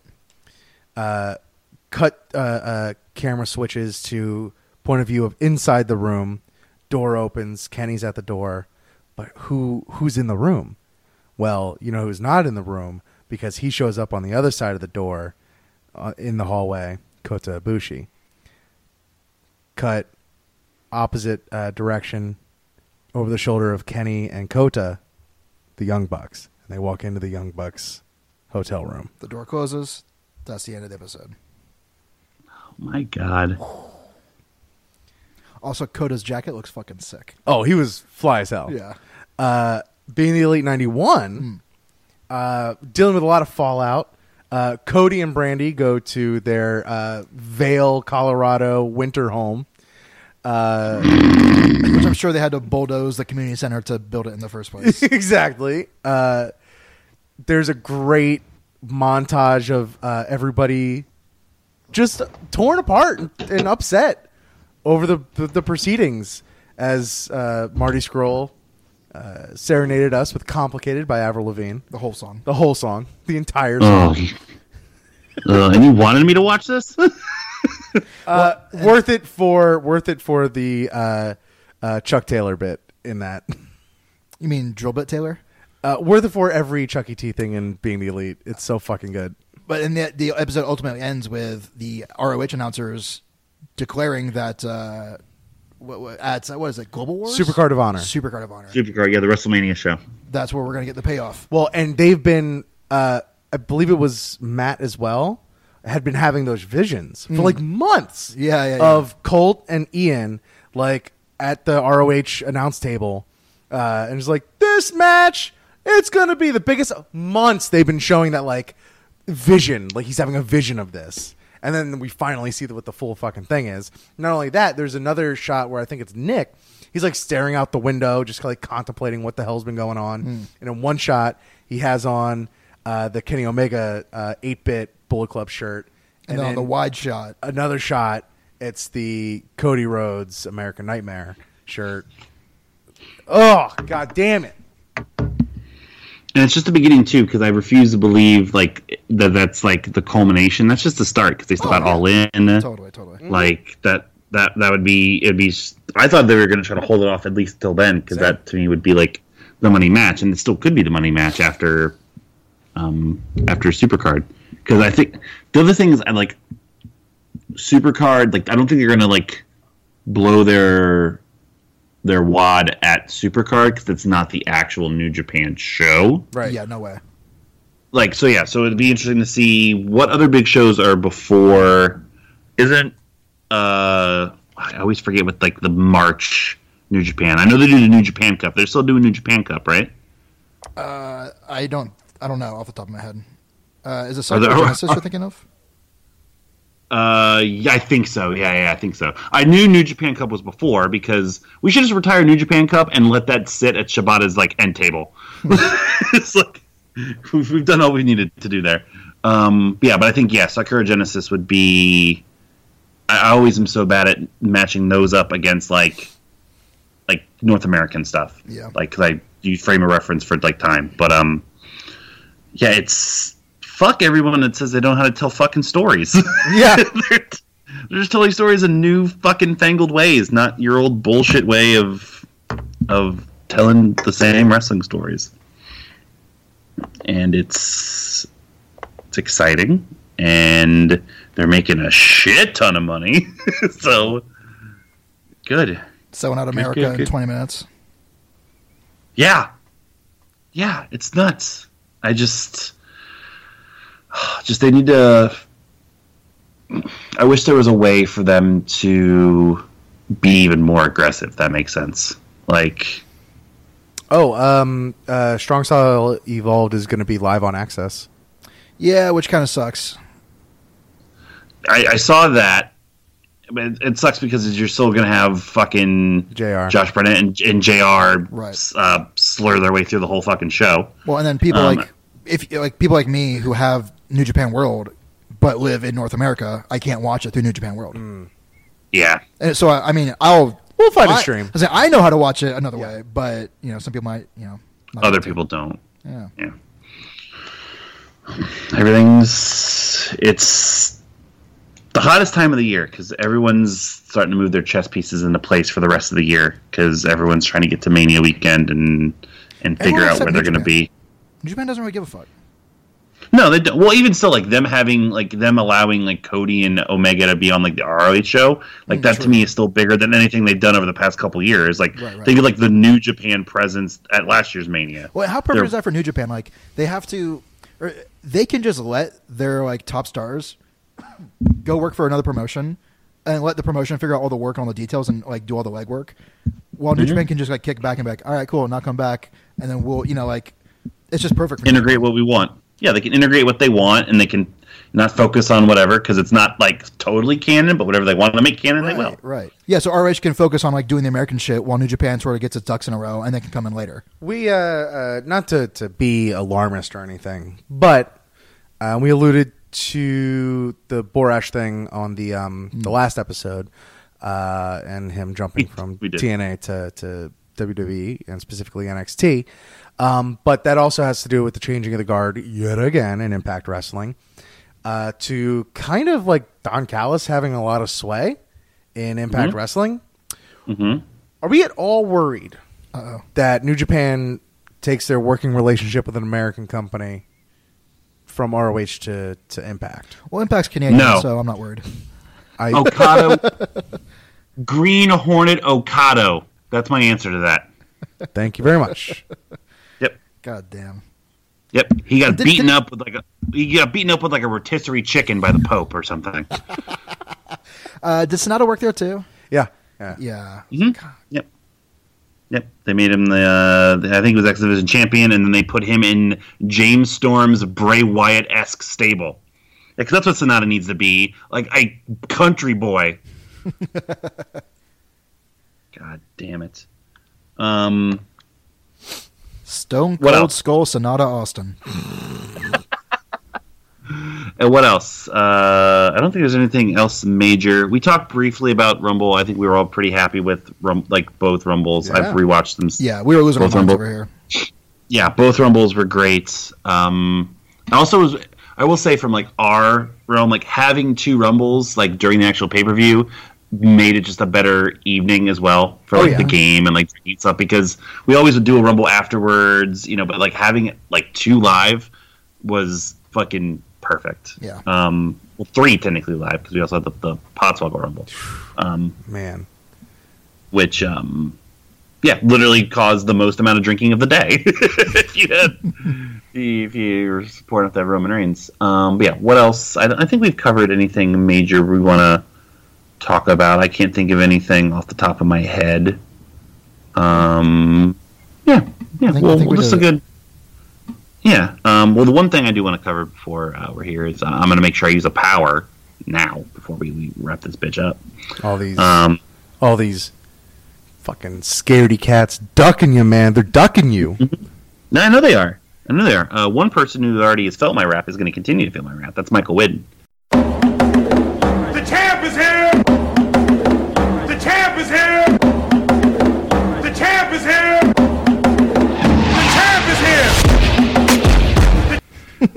cut uh, uh, camera switches to point of view of inside the room. Door opens. Kenny's at the door, but who who's in the room? Well, you know who's not in the room because he shows up on the other side of the door, uh, in the hallway. Kota Ibushi. Cut opposite uh, direction, over the shoulder of Kenny and Kota, the Young Bucks, and they walk into the Young Bucks hotel room. The door closes. That's the end of the episode. Oh my god. [SIGHS] Also, Kota's jacket looks fucking sick. Oh, he was fly as hell. Yeah. uh, being the Elite 91, uh, dealing with a lot of fallout. Uh, Cody and Brandi go to their uh, Vail, Colorado winter home. Uh, [COUGHS] Which I'm sure they had to bulldoze the community center to build it in the first place. [LAUGHS] exactly. Uh, there's a great montage of uh, everybody just torn apart and, and upset over the, the, the proceedings as uh, Marty Scurll uh, serenaded us with "Complicated" by Avril Lavigne. the whole song. The whole song, the entire Oh. song. Uh, and you wanted me to watch this? [LAUGHS] Uh, worth it for worth it for the uh, uh, Chuck Taylor bit in that. You mean Drill Bit Taylor? Uh, worth it for every Chucky T thing and being the elite. It's so fucking good. But in the the episode ultimately ends with the ROH announcers declaring that uh, what, what, at what is it? Global Wars, Supercard of Honor. Supercard of Honor. Supercar, yeah, the WrestleMania show. That's where we're gonna get the payoff. Well, and they've been, uh, I believe it was Matt as well, had been having those visions for like months. Hmm. Yeah, yeah, yeah. Of Colt and Ian, like at the ROH announce table, uh, and it's like this match. It's gonna be the biggest months they've been showing that like vision, like he's having a vision of this. And then we finally see what the full fucking thing is. Not only that, there's another shot where I think it's Nick. He's like staring out the window, just like contemplating what the hell's been going on. Hmm. And in one shot, he has on uh, the Kenny Omega uh, 8-bit Bullet Club shirt. And, then on the wide shot, another shot, it's the Cody Rhodes American Nightmare shirt. Oh, god damn it. And it's just the beginning too, because I refuse to believe like that. That's like the culmination. That's just the start, because they still Oh, got yeah. all in. totally, totally. Like that. That that would be. It'd be. I thought they were going to try to hold it off at least till then, because that to me would be like the money match, and it still could be the money match after, um, after Supercard. Because I think the other thing is, I like Supercard. Like I don't think they're going to like blow their their wad at Supercard because it's not the actual New Japan show Right. Yeah, no way. like so yeah so it'd be interesting to see what other big shows are before isn't uh i always forget what like the march new japan i know they do the new japan cup they're still doing new japan cup right Uh, I don't, I don't know off the top of my head. Uh, is it Sakura Genesis you're thinking of? uh yeah i think so yeah yeah i think so i knew new japan cup was before because we should just retire new japan cup and let that sit at shibata's like end table [LAUGHS] it's like we've, we've done all we needed to do there um yeah but i think yeah sakura genesis would be I I always am so bad at matching those up against like like North American stuff. Yeah. Like 'cause I use frame a reference for like time, but um, yeah, it's fuck everyone that says they don't know how to tell fucking stories. [LAUGHS] [LAUGHS] Yeah. they're, they're just telling stories in new fucking fangled ways, not your old bullshit way of of telling the same wrestling stories. And it's it's exciting, and they're making a shit ton of money. [LAUGHS] so good. Selling out America good, in good. 20 minutes. Yeah. Yeah, it's nuts. I just [SIGHS] just they need to I wish there was a way for them to be even more aggressive, if that makes sense. Like Oh, um, uh, Strong Style Evolved is going to be live on AXS. Yeah, which kind of sucks. I, I saw that but it, it sucks because you're still gonna have fucking JR. Josh Barnett and, and JR Right. uh, slur their way through the whole fucking show. Well, and then people Um, like if like people like me who have New Japan World but live in North America, I can't watch it through New Japan World. Hmm. Yeah. And so I, I mean, I'll We'll find a I, stream. I, say, I know how to watch it another way, but you know, some people might, you know, Other able to. people don't. Yeah. yeah everything's it's the hottest time of the year because everyone's starting to move their chess pieces into place for the rest of the year because everyone's trying to get to mania weekend and and figure Everyone out where they're going to be New Japan doesn't really give a fuck. No they don't well even still like them having like them allowing like cody and omega to be on like the roh show like Mm, that true. to me is still bigger than anything they've done over the past couple years like Right, right. think of like the new japan presence at last year's mania Well, how perfect They're- is that for New Japan? Like they have to, or they can just let their like top stars [COUGHS] go work for another promotion and let the promotion figure out all the work and all the details and like do all the legwork. While Mm-hmm. New Japan can just like kick back and be like, all right, cool, now come back, and then we'll, you know, like it's just perfect. Integrate what we want. Yeah, they can integrate what they want, and they can not focus on whatever because it's not like totally canon. But whatever they want to make canon, they will. Right, right. Yeah, so ROH can focus on like doing the American shit while New Japan sort of gets its ducks in a row and they can come in later. We, uh, uh, not to, to be alarmist or anything, but uh, we alluded to the Borash thing on the um, the last episode, uh, and him jumping We- from we. TNA to, to WWE and specifically NXT. Um, but that also has to do with the changing of the guard yet again in Impact Wrestling. Uh, to kind of like Don Callis having a lot of sway in Impact Wrestling. Mhm. Are we at all worried Uh-oh. that New Japan takes their working relationship with an American company from ROH to, to Impact? Well, Impact's Canadian, No. so I'm not worried. I, [LAUGHS] Okato, Green Hornet Okato. That's my answer to that. thank you very much. Yep, God damn. yep. He got Did- beaten did- up with like a he got beaten up with like a rotisserie chicken by the Pope or something. [LAUGHS] Uh, did Sanada work there too? Yeah. yeah. Yeah. Mhm. Yep. Yep, they made him the, uh, the I think it was X Division champion, and then they put him in James Storm's Bray Wyatt esque stable. Because that's what Sanada needs to be, like a country boy. [LAUGHS] God damn it. Um, Stone What Cold else? Skull Sanada Austin. [LAUGHS] and what else? Uh, I don't think there's anything else major. We talked briefly about Rumble. I think we were all pretty happy with Rum- like both Rumbles. Yeah. I've rewatched them. Yeah, we were losing our Both Rumble- over here. [LAUGHS] yeah, both rumbles were great. Um, I also was, I will say from like our realm, like having two rumbles like during the actual pay per view made it just a better evening as well for Oh, like yeah. the game and like drinking stuff because we always would do a rumble afterwards, you know. But like having it like two live was fucking perfect. Yeah. Um, well, three technically live because we also had the, the Podswoggle rumble. Um, Man. which um yeah literally caused the most amount of drinking of the day [LAUGHS] if you had [LAUGHS] if you were supporting up that roman reigns um but yeah what else I, I think we've covered anything major we want to talk about i can't think of anything off the top of my head um yeah yeah I think- well, think we just a good yeah um well the one thing i do want to cover before uh, we're here is uh, i'm going to make sure i use a power now before we, we wrap this bitch up All these um all these fucking scaredy cats ducking you, man. They're ducking you. No, I know they are. I know they are. Uh, one person who already has felt my rap is going to continue to feel my rap. That's Michael Whidden.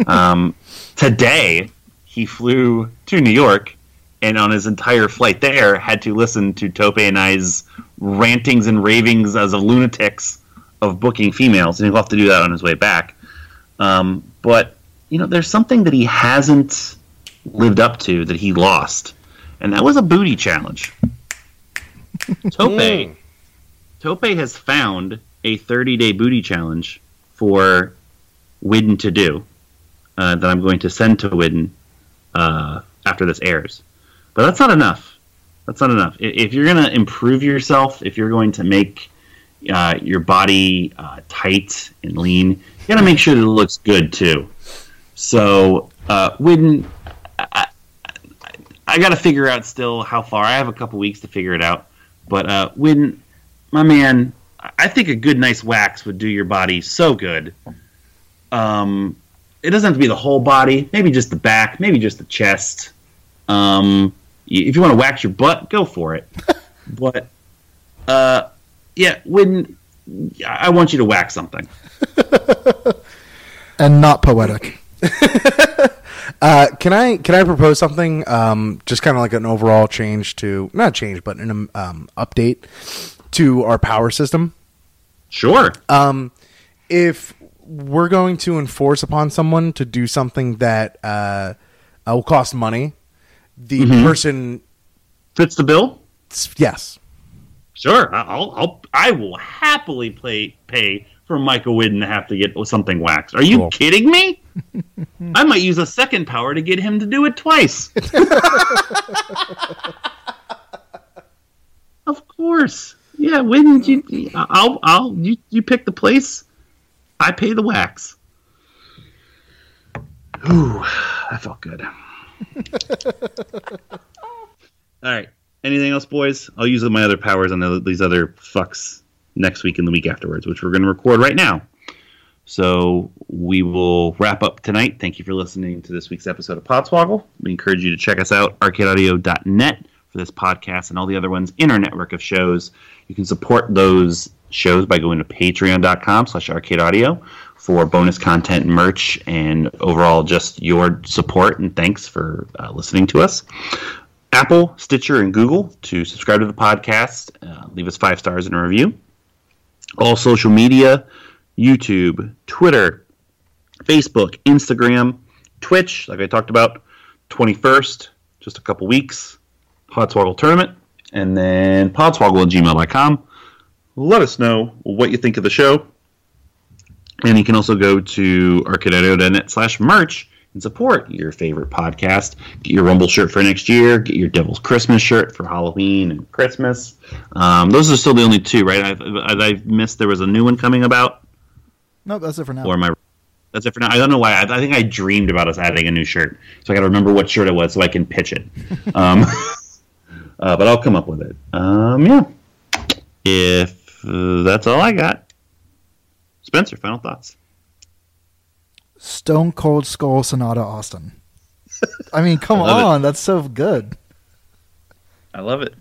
Um, today, he flew to New York, and on his entire flight there, had to listen to Tope and I's rantings and ravings as of lunatics of booking females, and he'll have to do that on his way back. Um, but you know, there's something that he hasn't lived up to that he lost, and that was a booty challenge. Tope, Tope has found a 30 day booty challenge for Widden to do uh, that I'm going to send to Widden uh, after this airs. But that's not enough. That's not enough. If you're going to improve yourself, if you're going to make uh, your body uh, tight and lean, you got to make sure that it looks good too. So, uh, Widden, I, I, I got to figure out still how far. I have a couple weeks to figure it out. But Widden, my man, I think a good, nice wax would do your body so good. Um, it doesn't have to be the whole body. Maybe just the back. Maybe just the chest. Um, if you want to wax your butt, go for it. [LAUGHS] but uh, yeah, when I want you to wax something. [LAUGHS] And not poetic. [LAUGHS] Uh, can I can I propose something? Um, just kind of like an overall change to not change, but an um, update to our power system. Sure. Um, if we're going to enforce upon someone to do something that uh, uh, will cost money, the person, Fits the bill. yes, Sure. I- I'll, I'll I will happily play pay for Michael Widden to have to get something waxed. Are you Cool. kidding me? [LAUGHS] I might use a second power to get him to do it twice. [LAUGHS] of course. Yeah, Widden, you, I'll I'll you, you pick the place. I pay the wax. Ooh, that felt good. [LAUGHS] All right. Anything else, boys? I'll use my other powers on the, these other fucks next week and the week afterwards, which we're going to record right now. So we will wrap up tonight. Thank you for listening to this week's episode of Podswoggle. We encourage you to check us out, arcadeaudio.net, for this podcast and all the other ones in our network of shows. You can support those shows by going to patreon.com slash arcade audio for bonus content and merch and overall just your support and thanks for uh, listening to us. Apple, Stitcher, and Google to subscribe to the podcast. Uh, leave us five stars in a review. All social media YouTube, Twitter, Facebook, Instagram, Twitch, like I talked about, 21st, just a couple weeks. Podswoggle Tournament, and then podswoggle at gmail.com. Let us know what you think of the show. And you can also go to arcadeaudio.net slash merch and support your favorite podcast. Get your Rumble shirt for next year. Get your Devil's Christmas shirt for Halloween and Christmas. Um, those are still the only two, right? I've, I've missed there was a new one coming about, Nope, that's it for now. or am I? That's it for now. I don't know why. I, I think I dreamed about us adding a new shirt, so I got to remember what shirt it was so I can pitch it. [LAUGHS] um, uh, but I'll come up with it. Um, yeah. If uh, that's all I got, Spencer, final thoughts. Stone Cold Skull Sanada Austin. I mean, come [LAUGHS] I love it. on, that's so good. I love it.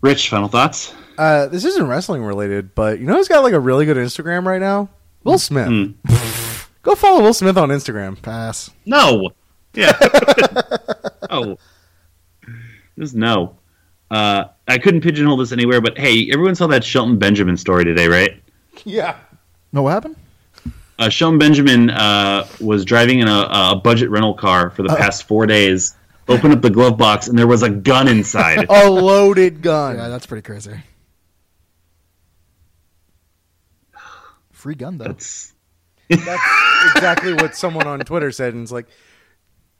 Rich, final thoughts. Uh, this isn't wrestling related, but you know who's got like a really good Instagram right now? Will Smith. Hmm. [LAUGHS] Go follow Will Smith on Instagram. Pass. No. Yeah. [LAUGHS] oh. Just no. Uh, I couldn't pigeonhole this anywhere, but hey, everyone saw that Shelton Benjamin story today, right? Yeah. No, what happened? Uh, Shelton Benjamin uh, was driving in a, a budget rental car for the past four days. Opened up the glove box, and there was a gun inside. [LAUGHS] A loaded gun. Yeah, that's pretty crazy. Free gun though. That's That's exactly what someone on Twitter said, and it's like, do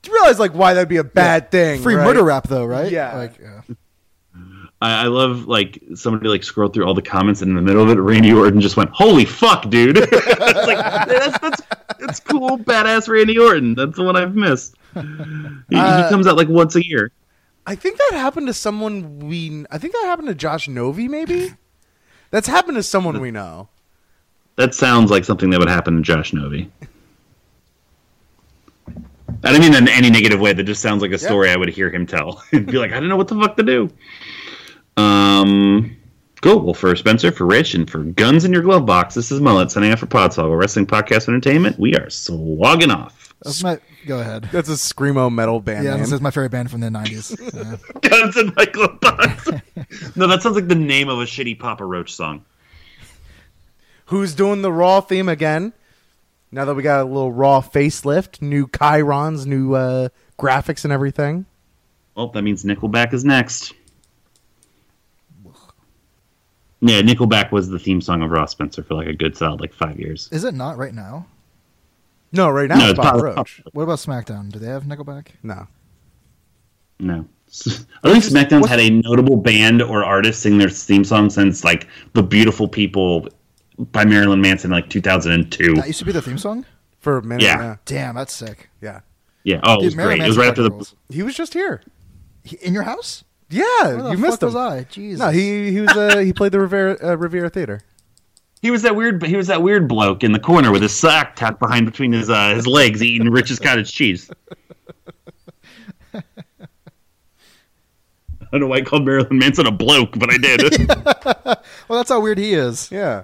you realize like why that'd be a bad thing? Free right? murder rap though, right? Yeah. Like, yeah. I, I love like somebody like scrolled through all the comments, and in the middle of it, Randy Orton just went, "Holy fuck, dude!" [LAUGHS] it's like that's, that's that's cool, badass Randy Orton. That's the one I've missed. He, Uh, he comes out like once a year. I think that happened to someone we. I think that happened to Josh Novi, maybe. That's happened to someone we know. That sounds like something that would happen to Josh Novi. I don't mean in any negative way. That just sounds like a story I would hear him tell [LAUGHS] and be like, I don't know what the fuck to do. Um, cool. Well, for Spencer, for Rich, and for Guns in Your Glove Box, this is Mullet signing out for Podswoggle Wrestling Podcast Entertainment. We are slogging off. That's my. Go ahead. That's a screamo metal band. Yeah, name. this is my favorite band from the '90s. [LAUGHS] Yeah. Guns in my glove box. [LAUGHS] no, that sounds like the name of a shitty Papa Roach song. Who's doing the Raw theme again? Now that we got a little Raw facelift, new chyrons, new uh, graphics, and everything. Well, that means Nickelback is next. Yeah, Nickelback was the theme song of Raw Spencer for like a good solid like five years. Is it not right now? No, right now No, it's it's Papa Papa- Roach. What about SmackDown? Do they have Nickelback? No. No. I don't think SmackDown's had a notable band or artist sing their theme song since like The Beautiful People by Marilyn Manson in like 2002. That used to be the theme song. For a minute, Yeah. yeah. Damn, that's sick. Yeah. Yeah. Oh, it was Marilyn great. It was right after the. rules. He was just here. He- In your house? Yeah, Where the you fuck missed him. was I? Jesus. No, he he was uh, he played the Riviera uh, Riviera Theater. He was that weird. He was that weird bloke in the corner with his sock tucked behind between his uh, his legs, eating Rich's cottage cheese. I don't know why I called Marilyn Manson a bloke, but I did. [LAUGHS] Well, that's how weird he is. Yeah.